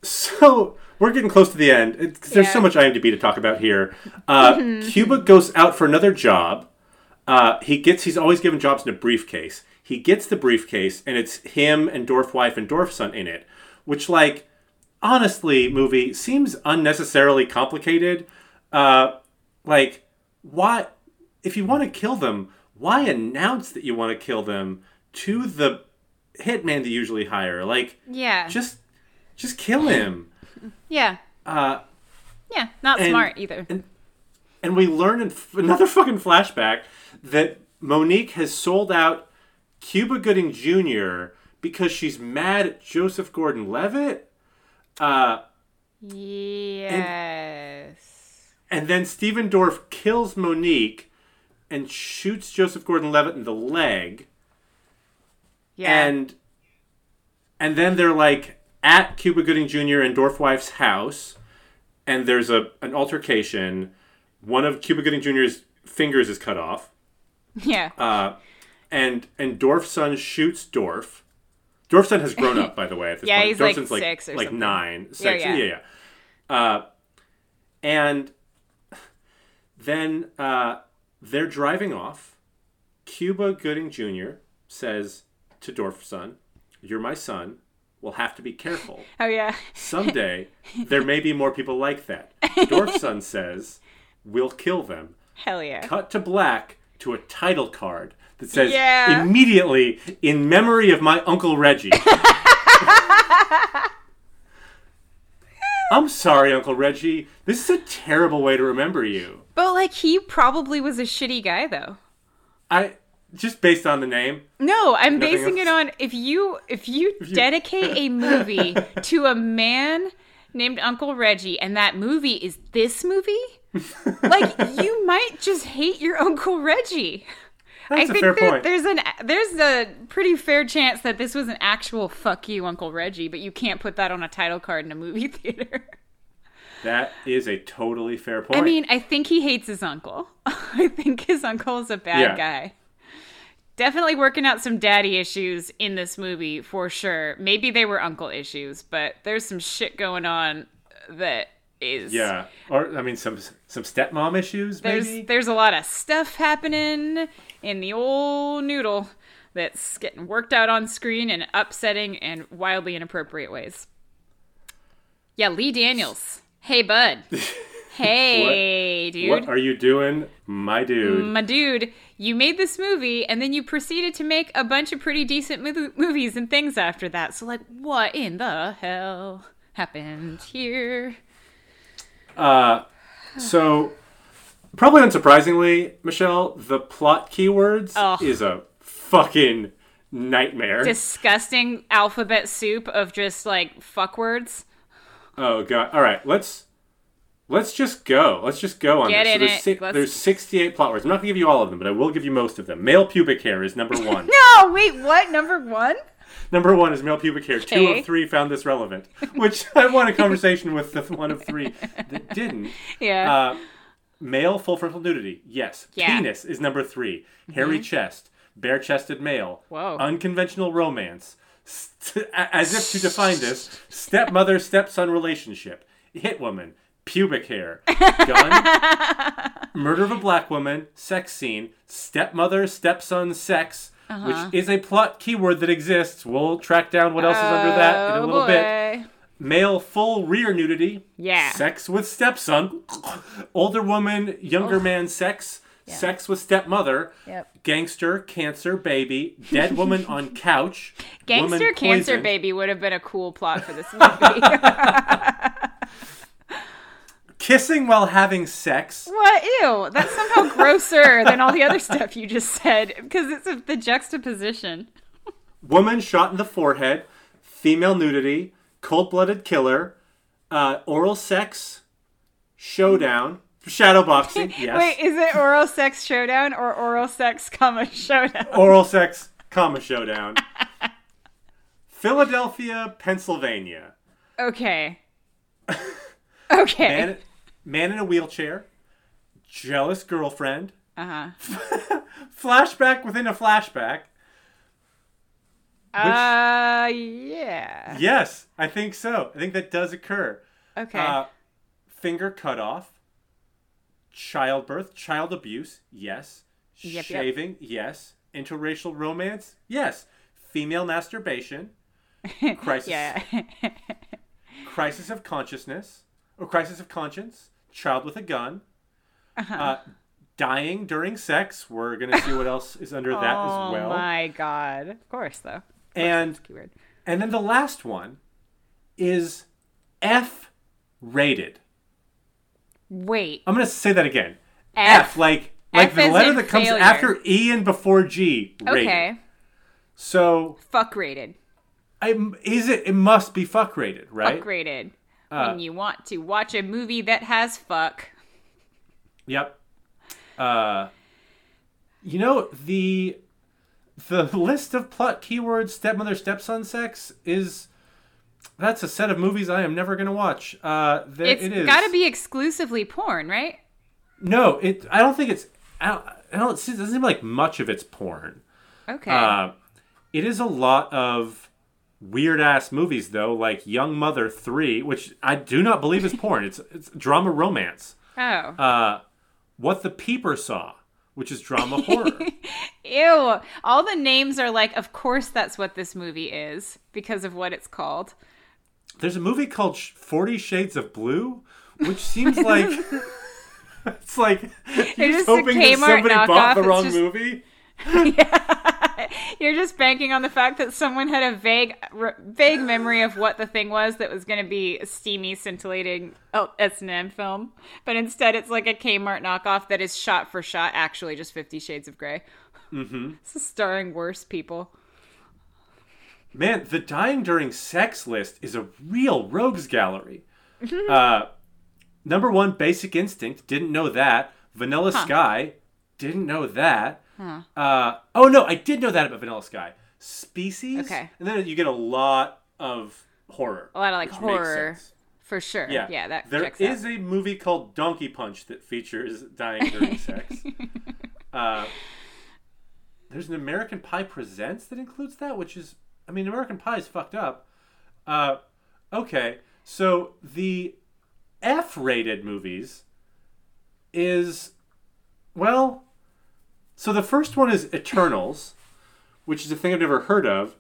C: So we're getting close to the end. It's, there's so
B: Yeah.
C: much IMDb to talk about here. Uh, Cuba goes out for another job. Uh, he gets. He's always given jobs in a briefcase. He gets the briefcase, and it's him and dwarf wife and dwarf son in it. Which, like, honestly, movie seems unnecessarily complicated. Uh, like, why? If you want to kill them, why announce that you want to kill them to the hitman you usually hire? Like,
B: Yeah.
C: just, just kill him.
B: yeah.
C: Uh,
B: Yeah. Not
C: and-
B: smart either.
C: And, and we learn in f- another fucking flashback that Mo'Nique has sold out Cuba Gooding Jr. because she's mad at Joseph Gordon-Levitt. Uh,
B: yes.
C: and then Stephen Dorff kills Mo'Nique and shoots Joseph Gordon-Levitt in the leg.
B: Yeah.
C: And and then they're like at Cuba Gooding Jr. and Dorfwife's house, and there's a an altercation. One of Cuba Gooding Jr.'s fingers is cut off.
B: yeah.
C: Uh, and and Dorf's son shoots Dorf. Dorf's son has grown up, by the way. At this
B: Yeah,
C: point.
B: he's,
C: Dorf's
B: like,
C: son's
B: six or
C: like
B: something.
C: nine, six.
B: yeah.
C: Yeah, yeah. Uh, and then uh, they're driving off. Cuba Gooding Jr. says to Dorf's son, "You're my son. We'll have to be careful.
B: oh yeah.
C: Someday there may be more people like that." Dorf's son says, "We'll kill them."
B: Hell yeah.
C: cut to black to a title card that says
B: Yeah.
C: immediately in memory of my uncle Reggie. I'm sorry, Uncle Reggie. This is a terrible way to remember you.
B: But like he probably was a shitty guy though.
C: I just based on the name.
B: No, I'm basing it on if you if you dedicate a movie to a man named Uncle Reggie and that movie is this movie, like you might just hate your Uncle Reggie.
C: That's
B: I think that
C: point.
B: there's an there's a pretty fair chance that this was an actual fuck you Uncle Reggie, but you can't put that on a title card in a movie theater.
C: That is a totally fair point.
B: I mean, I think he hates his uncle. I think his uncle is a bad
C: Yeah.
B: guy. Definitely working out some daddy issues in this movie for sure. Maybe they were uncle issues, but there's some shit going on that is
C: yeah, or I mean some some stepmom issues.
B: There's
C: maybe.
B: there's a lot of stuff happening in the old noodle that's getting worked out on screen in upsetting and wildly inappropriate ways. Yeah, Lee Daniels. Hey bud. Hey, dude.
C: What are you doing, my dude?
B: My dude, you made this movie and then you proceeded to make a bunch of pretty decent mo- movies and things after that. So, like, what in the hell happened here?
C: Uh, so, probably unsurprisingly, Michelle, the plot keywords
B: Ugh.
C: is a fucking nightmare.
B: Disgusting alphabet soup of just like fuck words.
C: oh god! All right, let's let's just go. Let's just go on
B: Get
C: this.
B: in
C: there's, si- there's 68 plot words. I'm not gonna give you all of them, but I will give you most of them. Male pubic hair is number one.
B: No, wait, what? Number one?
C: Number one is male pubic hair. Two of three found this relevant, which I want a conversation with the one of three that didn't.
B: Yeah.
C: Uh, male full frontal nudity. Yes.
B: Yeah. Mm-hmm.
C: Penis is number 3 Hairy chest. Bare chested male.
B: Whoa.
C: Unconventional romance. St- as if to define this, stepmother stepson relationship. Hit woman. Pubic hair. Gun. murder of a black woman. Sex scene. Stepmother stepson sex.
B: Uh-huh.
C: Which is a plot keyword that exists. We'll track down what else is under that in a
B: Oh,
C: little bit male full rear nudity.
B: Yeah.
C: Sex with stepson. Older woman, younger man sex. Sex with stepmother.
B: Yep.
C: Gangster, cancer, baby. Dead woman on couch.
B: Gangster Cancer. Baby would have been a cool plot for this movie.
C: Kissing while having sex.
B: what? Ew. That's somehow grosser than all the other stuff you just said because it's a, the juxtaposition.
C: Woman shot in the forehead. Female nudity. Cold blooded killer. Uh, oral sex. Showdown. Shadow boxing. Yes.
B: Wait, is it oral sex showdown or oral sex comma showdown?
C: Oral sex, comma showdown. Philadelphia, Pennsylvania.
B: Okay. Okay.
C: Man, man in a wheelchair. Jealous girlfriend.
B: uh-huh.
C: Flashback within a flashback.
B: huh. Uh, yeah.
C: Yes, I think so. I think that does occur.
B: Okay.
C: Uh, finger cut off. Childbirth, child abuse, yes.
B: Yep, yep.
C: Shaving, yes. Interracial romance, yes. Female masturbation. Crisis, crisis of consciousness or crisis of conscience. Child with a gun.
B: Uh-huh.
C: Uh, dying during sex. We're gonna see what else is under that
B: oh
C: as well.
B: Oh my god. Of course, though.
C: And
B: Keyword.
C: and then the last one is F rated.
B: Wait.
C: I'm gonna say that again.
B: F.
C: F, like like
B: F
C: the letter that comes
B: failure.
C: after E and before G. Rated.
B: Okay.
C: So
B: Fuck rated.
C: I, is it? It must be fuck rated, right?
B: Fuck rated.
C: Uh,
B: when you want to watch a movie that has fuck.
C: Yep. Uh, you know the the list of plot keywords stepmother stepson sex is that's a set of movies I am never gonna watch. Uh, there,
B: It's
C: it is.
B: got to be exclusively porn, right?
C: No, it. I don't think it's. I don't. I don't it doesn't seem like much of it's porn.
B: Okay.
C: Uh, it is a lot of weird ass movies though, like Young Mother Three, which I do not believe is porn. It's it's drama romance.
B: oh.
C: Uh, What the Peeper Saw, which is drama horror.
B: Ew. All the names are like, of course that's what this movie is because of what it's called.
C: There's a movie called Forty Shades of Blue, which seems like it's like you're
B: just
C: just
B: a
C: hoping that somebody bought the wrong
B: just-
C: movie.
B: You're just banking on the fact that someone had a vague, r- vague memory of what the thing was that was going to be a steamy, scintillating S and M film, but instead it's like a Kmart knockoff that is shot for shot actually just Fifty Shades of Grey. Mm-hmm. It's starring worse people.
C: Man, the dying during sex list is a real rogues gallery. uh, number one, Basic Instinct. Didn't know that. Vanilla Sky. Didn't know that. Uh, oh no, I did know that about Vanilla Sky. Species.
B: Okay.
C: And then you get a lot of horror.
B: A lot of like horror, for sure.
C: Yeah,
B: Yeah, that
C: There is
B: out.
C: a movie called Donkey Punch that features dying during sex. Uh, there's an American Pie Presents that includes that, which is, I mean, American Pie is fucked up. Uh, okay, so the F-rated movies is, well, so the first one is Eternals, which is a thing I've never heard of.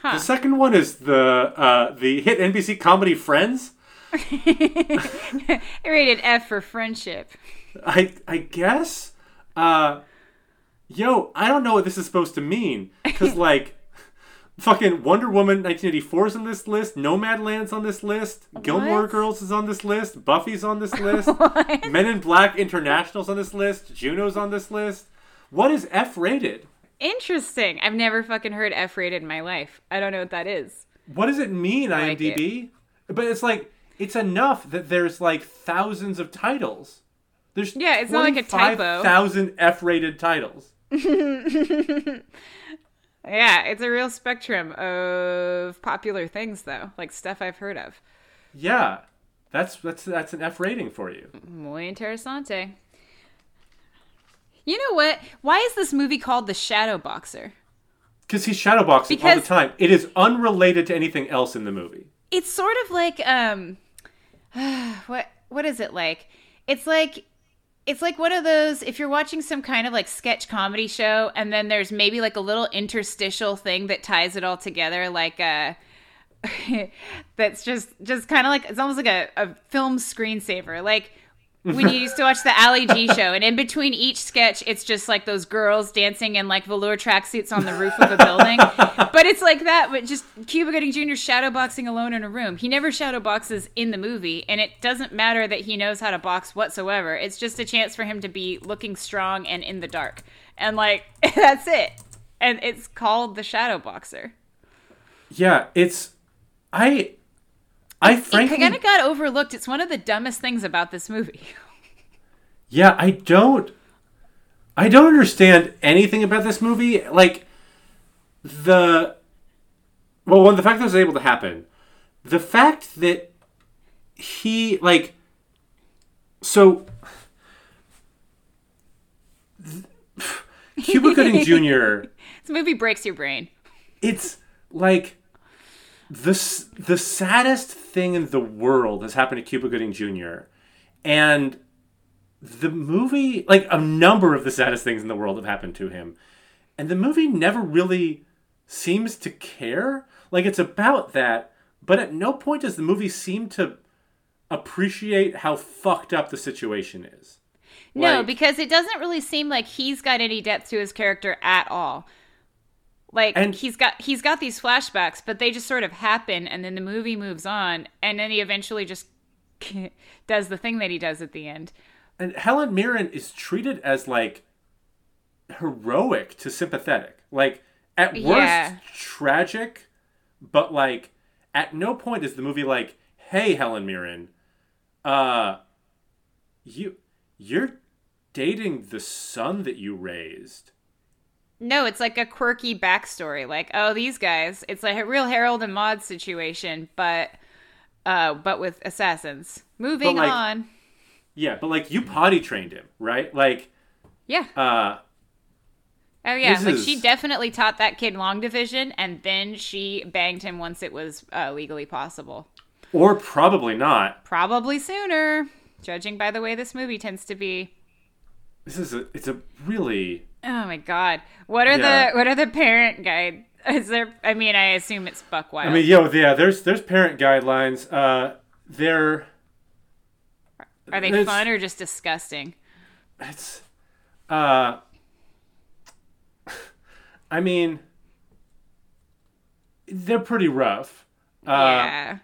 B: Huh.
C: The second one is the uh, the hit NBC comedy Friends.
B: Rated F for friendship.
C: I I guess. Uh, yo, I don't know what this is supposed to mean because like. Fucking Wonder Woman 1984 is on this list. Nomadland's on this list. Gilmore Girls is on this list. Buffy's on this list. Men in Black International's on this list. Juno's on this list. What is F rated?
B: Interesting. I've never fucking heard F rated in my life. I don't know what that is.
C: What does it mean,
B: like
C: IMDb? But it's like it's enough that there's like thousands of titles. There's
B: Yeah, it's not like a typo.
C: Thousand F-rated titles.
B: Yeah, it's a real spectrum of popular things, though, like stuff I've heard of.
C: Yeah, that's that's that's an F rating for you.
B: Muy interesante. You know what? Why is this movie called The Shadow Boxer?
C: Because he's shadowboxing all the time. It is unrelated to anything else in the movie.
B: It's sort of like um what what is it like? It's like it's like one of those if you're watching some kind of like sketch comedy show and then there's maybe like a little interstitial thing that ties it all together like uh that's just just kind of like it's almost like a, a film screensaver like when you used to watch the Ali G show, and in between each sketch, it's just like those girls dancing in like velour tracksuits on the roof of a building. but it's like that, but just Cuba Gooding Jr. shadowboxing alone in a room. He never shadowboxes in the movie, and it doesn't matter that he knows how to box whatsoever. It's just a chance for him to be looking strong and in the dark, and like that's it. And it's called the Shadow Boxer.
C: Yeah, it's I I frankly
B: kind of got overlooked. It's one of the dumbest things about this movie.
C: Yeah, I don't I don't understand anything about this movie. Like the well, one the fact that it was able to happen. The fact that he like so Cuba Gooding Jr.
B: This movie breaks your brain.
C: it's like the the saddest thing in the world has happened to Cuba Gooding Jr. and the movie like a number of the saddest things in the world have happened to him and the movie never really seems to care like it's about that but at no point does the movie seem to appreciate how fucked up the situation is
B: No,
C: Like-
B: because it doesn't really seem like he's got any depth to his character at all. Like
C: And-
B: he's got he's got these flashbacks, but they just sort of happen and then the movie moves on and then he eventually just does the thing that he does at the end.
C: And Helen Mirren is treated as like heroic to sympathetic. Like at worst
B: Yeah.
C: tragic, but like at no point is the movie like, "Hey Helen Mirren, uh you you're dating the son that you raised."
B: No, it's like a quirky backstory. Like, oh, these guys. It's like a real Harold and Maude situation, but uh but with assassins. Moving
C: like-
B: on.
C: Yeah, but like you potty trained him, right? Like
B: Yeah.
C: uh
B: Oh yeah, like
C: is-
B: she definitely taught that kid long division, and then she banged him once it was uh, legally possible.
C: or probably not.
B: Probably sooner, judging by the way this movie tends to be.
C: This is a it's a really
B: Oh my god, what are
C: Yeah.
B: the what are the parent guide? Is there? I mean, I assume it's Buck Wild.
C: I mean, yo, yeah, there's there's parent guidelines. Uh they're
B: are they fun or just disgusting?
C: it's uh I mean they're pretty rough. Uh
B: yeah.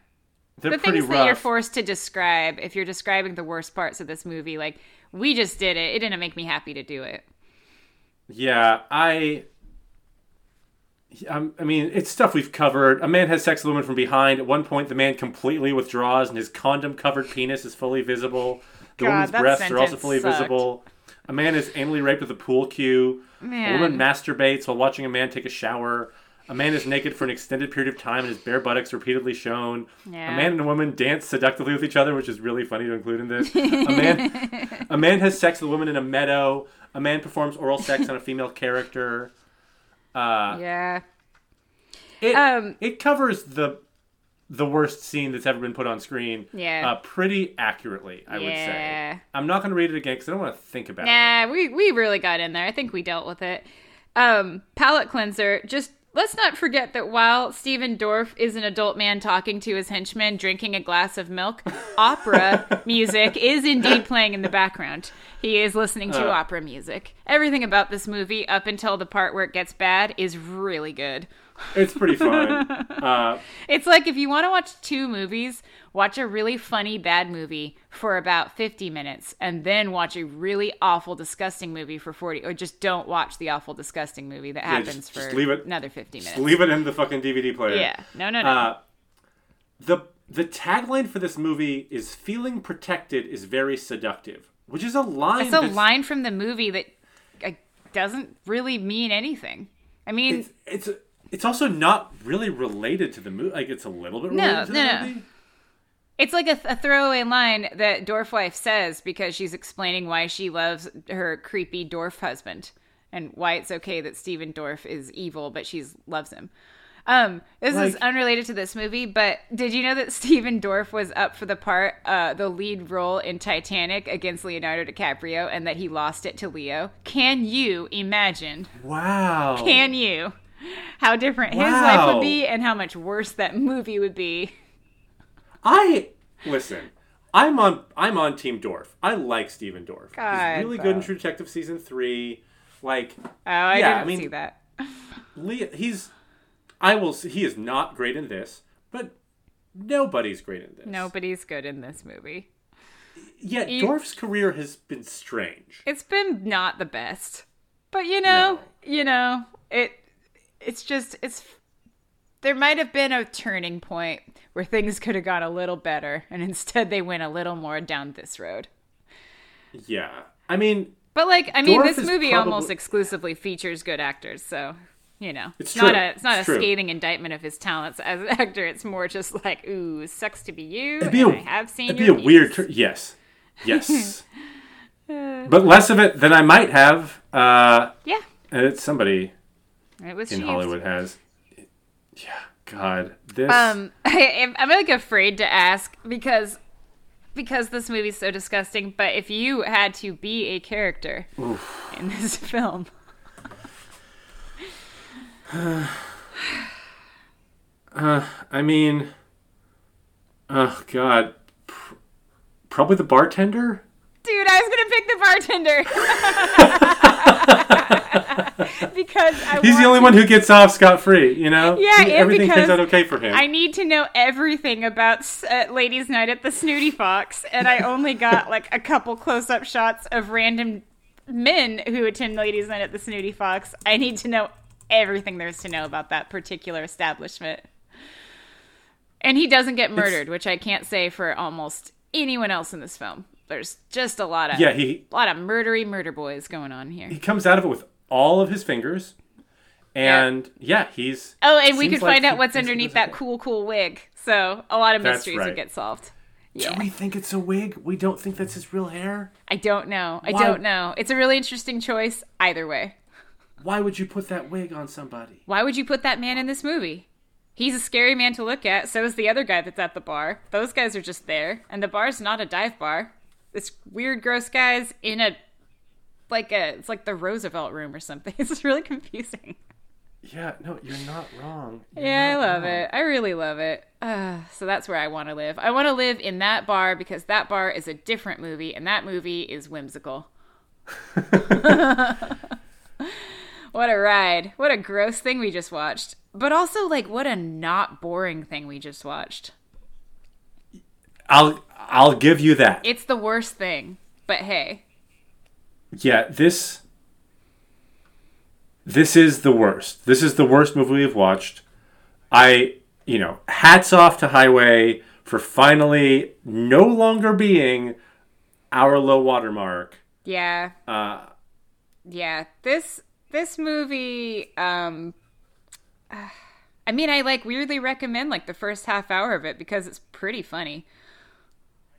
C: they're
B: The
C: pretty
B: things that you're forced to describe, if you're describing the worst parts of this movie, like we just did it. It didn't make me happy to do it.
C: Yeah, I I'm- um, I mean, it's stuff we've covered. A man has sex with a woman from behind. At one point, the man completely withdraws, and his condom-covered penis is fully visible. The
B: God,
C: woman's breasts are also fully
B: sucked.
C: visible. A man is anally raped with a pool cue. A woman masturbates while watching a man take a shower. A man is naked for an extended period of time and his bare buttocks repeatedly shown.
B: Yeah.
C: A man and a woman dance seductively with each other, which is really funny to include in this. A man, a man has sex with a woman in a meadow. A man performs oral sex on a female character. Uh,
B: Yeah.
C: it,
B: Um,
C: it covers the the worst scene that's ever been put on screen
B: Yeah.
C: uh, pretty accurately, I would
B: Yeah.
C: say. I'm not going to read it again because I don't want to think about it.
B: Nah, we we really got in there. I think we dealt with it. Um, palate cleanser. Just let's not forget that while Stephen Dorff is an adult man talking to his henchman, drinking a glass of milk, opera music is indeed playing in the background. He is listening to
C: Uh.
B: opera music. Everything about this movie, up until the part where it gets bad, is really good.
C: It's pretty fun. uh,
B: It's like if you want to watch two movies, watch a really funny bad movie for about 50 minutes and then watch a really awful disgusting movie for 40 or just don't watch the awful disgusting movie that
C: Yeah,
B: happens
C: just-
B: for
C: just leave it-
B: another 50 minutes.
C: just leave it in the fucking DVD player.
B: yeah. No, no, no.
C: Uh, the the tagline for this movie is "Feeling protected is very seductive," which is a line.
B: it's a line from the movie that doesn't really mean anything. I mean,
C: It's it's it's also not really related to the movie. Like it's a little bit
B: No,
C: related to the
B: no, no.
C: movie.
B: It's like a, a throwaway line that Dorfwife says because she's explaining why she loves her creepy Dorf husband and why it's okay that Stephen Dorff is evil, but she loves him. Um, this is unrelated to this movie, but did you know that Stephen Dorff was up for the part, uh, the lead role in Titanic against Leonardo DiCaprio, and that he lost it to Leo? Can you imagine?
C: Wow.
B: Can you? How different his life would be, and how much worse that movie would be.
C: I listen. I'm on. I'm on Team Dorff. I like Stephen Dorff.
B: God,
C: He's really good in. True Detective season three. Like
B: Oh, I
C: Yeah,
B: didn't
C: I mean-
B: see that.
C: Lee, he's. I will. s- He is not great in this, but nobody's great in this.
B: Nobody's good in this movie.
C: Yet
B: You-
C: Dorff's career has been strange.
B: It's been not the best. But you know,
C: No.
B: you know, it it's just it's there might have been a turning point where things could have gone a little better and instead they went a little more down this road.
C: Yeah. I mean,
B: But like, I mean, this movie
C: probably-
B: almost exclusively features good actors, so you know,
C: It's
B: not
C: true.
B: a it's not
C: It's
B: a
C: true.
B: scathing indictment of his talents as an actor. It's more just like, ooh, sucks to be you.
C: it'd be a,
B: I have seen
C: it'd be a weird. Tr- yes. Yes. but less of it than I might have. Uh,
B: yeah,
C: and it's somebody
B: it was
C: in. Hollywood has. Yeah. God. This.
B: Um, I, am- I'm like afraid to ask because because this movie's so disgusting. But if you had to be a character in this film, uh,
C: I mean. Oh God. Pr- probably the bartender.
B: dude, I was gonna pick the bartender because I
C: He's the only
B: to-
C: one who gets off scot free. You know.
B: Yeah,
C: He- everything turns out okay for him.
B: I need to know everything about uh, Ladies' Night at the Snooty Fox, and I only got like a couple close-up shots of random men who attend Ladies' Night at the Snooty Fox. I need to know everything there's to know about that particular establishment. And he doesn't get murdered, which I can't say for almost anyone else in this film. There's just a lot of
C: yeah. He
B: a lot of murdery murder boys going on here.
C: he comes out of it with all of his fingers, and yeah, he's.
B: Oh, and we could
C: like
B: find out what's underneath that cool, cool wig. So a lot of
C: That's
B: mysteries
C: right.
B: would get solved.
C: Do we think it's a wig? We don't think that's his real hair.
B: I don't know. I
C: Why-
B: don't know. It's a really interesting choice either way.
C: Why would you put that wig on somebody?
B: Why would you put that man in this movie? He's a scary man to look at. So is the other guy that's at the bar. Those guys are just there, and the bar's not a dive bar. This weird, gross guy's in a like a it's like the Roosevelt room or something. It's really confusing.
C: Yeah, no, you're not wrong. You're
B: Yeah, I love
C: wrong.
B: it. I really love it. Uh, so that's where I want to live. I want to live in that bar because that bar is a different movie, and that movie is whimsical. what a ride. What a gross thing we just watched. But also, like, what a not boring thing we just watched.
C: I'll I'll give you that.
B: It's the worst thing. But hey,
C: yeah, this this is the worst. This is the worst movie we've watched. I, you know, hats off to Highway for finally no longer being our low watermark.
B: yeah.
C: Uh,
B: yeah this this movie um i mean i like weirdly recommend like the first half hour of it because it's pretty funny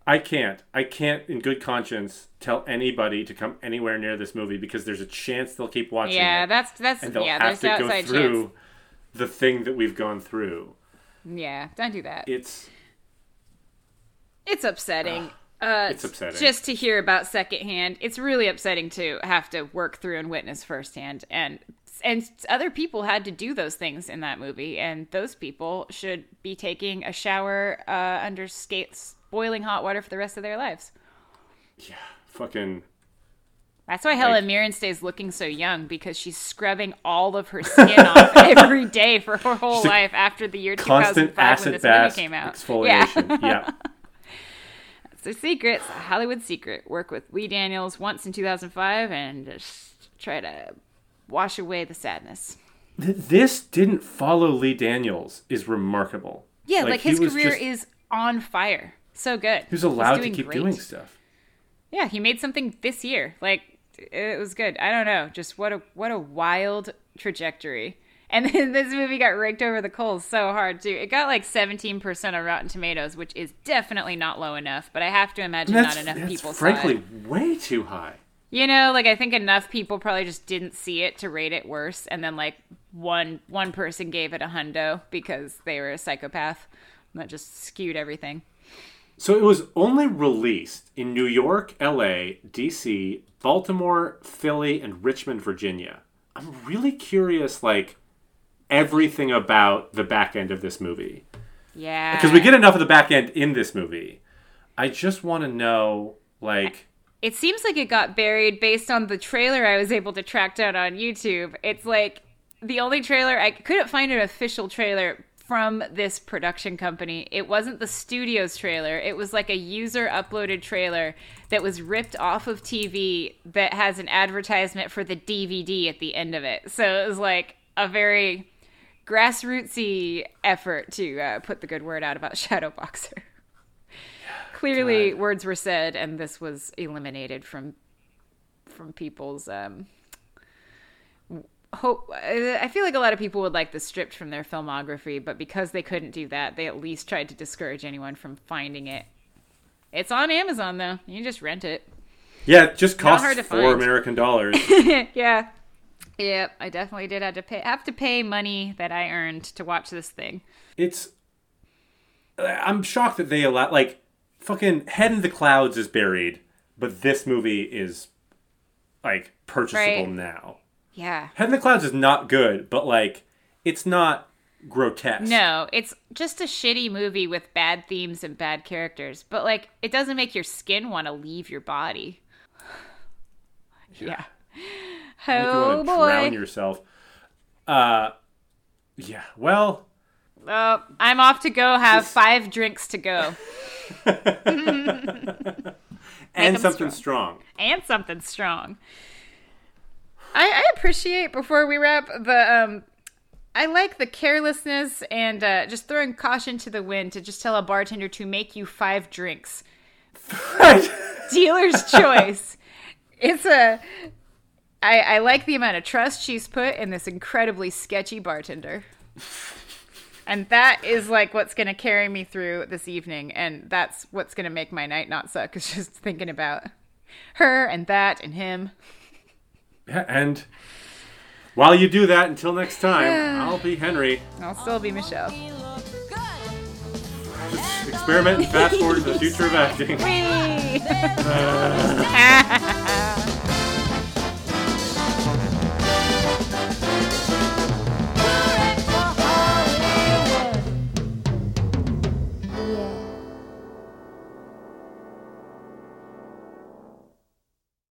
C: I can't. I can't, in good conscience, tell anybody to come anywhere near this movie because there's a chance they'll keep watching
B: yeah
C: it,
B: that's that's
C: and they'll
B: yeah
C: have
B: there's
C: to go through
B: chance
C: the thing that we've gone through.
B: yeah don't do that
C: It's
B: it's upsetting uh
C: it's upsetting.
B: just to hear about secondhand it's really upsetting to have to work through and witness firsthand and and other people had to do those things in that movie, and those people should be taking a shower uh, under skates, boiling hot water for the rest of their lives.
C: Yeah, fucking.
B: That's why Helen Mirren stays looking so young because she's scrubbing all of her skin off every day for her whole life after the year
C: Constant
B: 2005 when this movie came out.
C: exfoliation.
B: Yeah.
C: Yeah.
B: It's a secret. It's a Hollywood secret. Work with Lee Daniels once in 2005 and just try to wash away the sadness.
C: This didn't follow Lee Daniels is remarkable.
B: Yeah, like,
C: he
B: his career
C: just-
B: is on fire. So good.
C: He was allowed to keep
B: great.
C: doing stuff.
B: Yeah, he made something this year. Like it was good. I don't know, just what a what a wild trajectory. And then this movie got raked over the coals so hard too. It got like 17% on Rotten Tomatoes, which is definitely not low enough, but I have to imagine not enough people saw
C: frankly way too high.
B: You know, like I think enough people probably just didn't see it to rate it worse and then like one one person gave it a hundo because they were a psychopath. And that just skewed everything.
C: So it was only released in New York, LA, DC, Baltimore, Philly, and Richmond, Virginia. I'm really curious, like, everything about the back end of this movie.
B: Yeah.
C: Because we get enough of the back end in this movie. I just want to know, like,
B: It seems like it got buried based on the trailer I was able to track down on YouTube. It's like the only trailer I couldn't find an official trailer from this production company. It wasn't the studio's trailer. It was like a user uploaded trailer that was ripped off of TV that has an advertisement for the DVD at the end of it. So it was like a very grassrootsy effort to uh, put the good word out about Shadowboxer. Clearly, words were said, and this was eliminated from from people's um, hope. I feel like a lot of people would like this stripped from their filmography, but because they couldn't do that, they at least tried to discourage anyone from finding it. It's on Amazon though; you can just rent it.
C: yeah, it just costs
B: hard to
C: four
B: find.
C: American dollars.
B: yeah, yep. I definitely did have to pay have to pay money that I earned to watch this thing.
C: it's. I'm shocked that they allow, like, fucking Head in the Clouds is buried, but this movie is, like, purchasable
B: Right.
C: now.
B: Yeah.
C: Head in the Clouds is not good, but, like, it's not grotesque.
B: No, it's just a shitty movie with bad themes and bad characters. But like, it doesn't make your skin want to leave your body. Yeah.
C: Make
B: Oh
C: you to drown
B: boy.
C: yourself. Uh, yeah. Well,
B: Oh, I'm off to go have five drinks to go
C: and something strong.
B: and something strong. I, I appreciate before we wrap the um. I like the carelessness and uh, just throwing caution to the wind to just tell a bartender to make you five drinks.
C: Right.
B: dealer's choice. It's a. I, I like the amount of trust she's put in this incredibly sketchy bartender. And that is like what's going to carry me through this evening. And that's what's going to make my night not suck, is just thinking about her and that and him.
C: And while you do that, until next time, I'll be Henry.
B: I'll still be Michelle.
C: Experiment and fast forward to the future of acting.